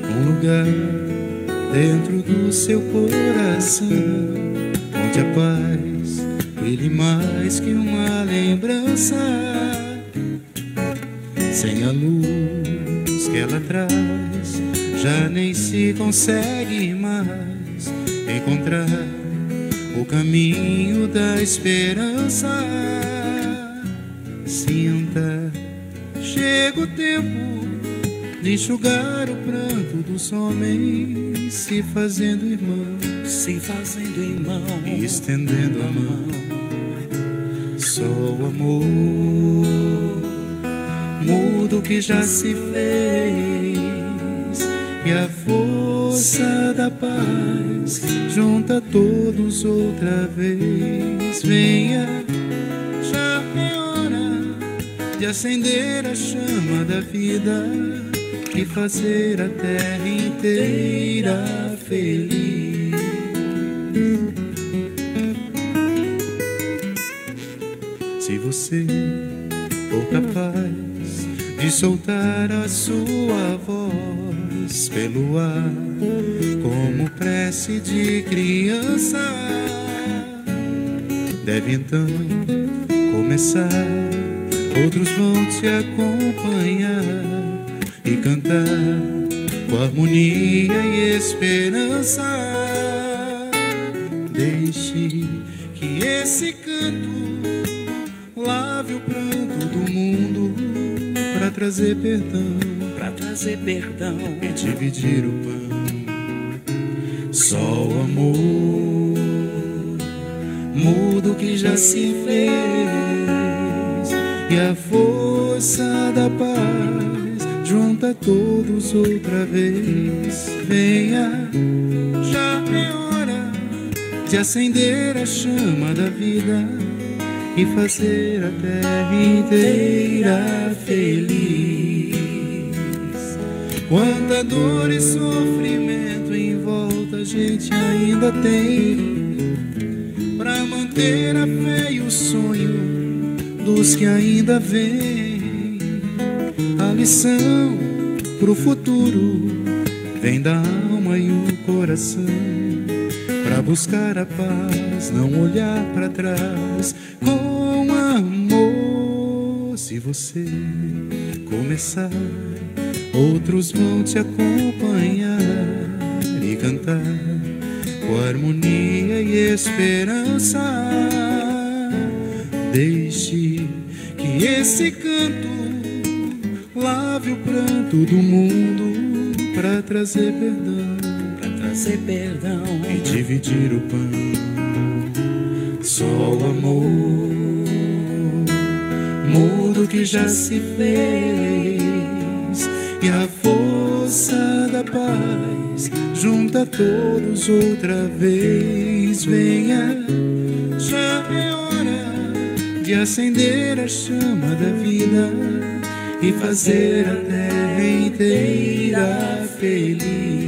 S2: um lugar dentro do seu coração, onde a paz brilhe mais que uma lembrança, sem a luz que ela traz, já nem se consegue mais encontrar o caminho da esperança. Sinta, chega o tempo enxugar o pranto dos homens, se fazendo irmão,
S3: se fazendo irmão,
S2: e estendendo a mão. Só o amor mudo que já se fez e a força da paz junta todos outra vez. Venha, já é hora de acender a chama da vida e fazer a terra inteira feliz. Se você for capaz de soltar a sua voz pelo ar, como prece de criança, deve então começar. Outros vão te acompanhar e cantar com harmonia e esperança. Deixe que esse canto lave o pranto do mundo para trazer perdão,
S3: para trazer perdão
S2: e dividir o pão. Só o amor mudo que já se fez e a força da paz junta todos outra vez. Venha, já é hora de acender a chama da vida e fazer a terra inteira feliz. Quanta dor e sofrimento em volta a gente ainda tem para manter a fé e o sonho dos que ainda vêm a lição pro futuro vem da alma e o coração. Pra buscar a paz, não olhar para trás com amor. Se você começar, outros vão te acompanhar e cantar com harmonia e esperança. Deixe que esse canto Lave o pranto do mundo para trazer perdão,
S3: para trazer perdão
S2: e dividir o pão. Só o amor mudo que já se fez e a força da paz junta todos outra vez. Venha, já é hora de acender a chama da vida e fazer a terra inteira feliz.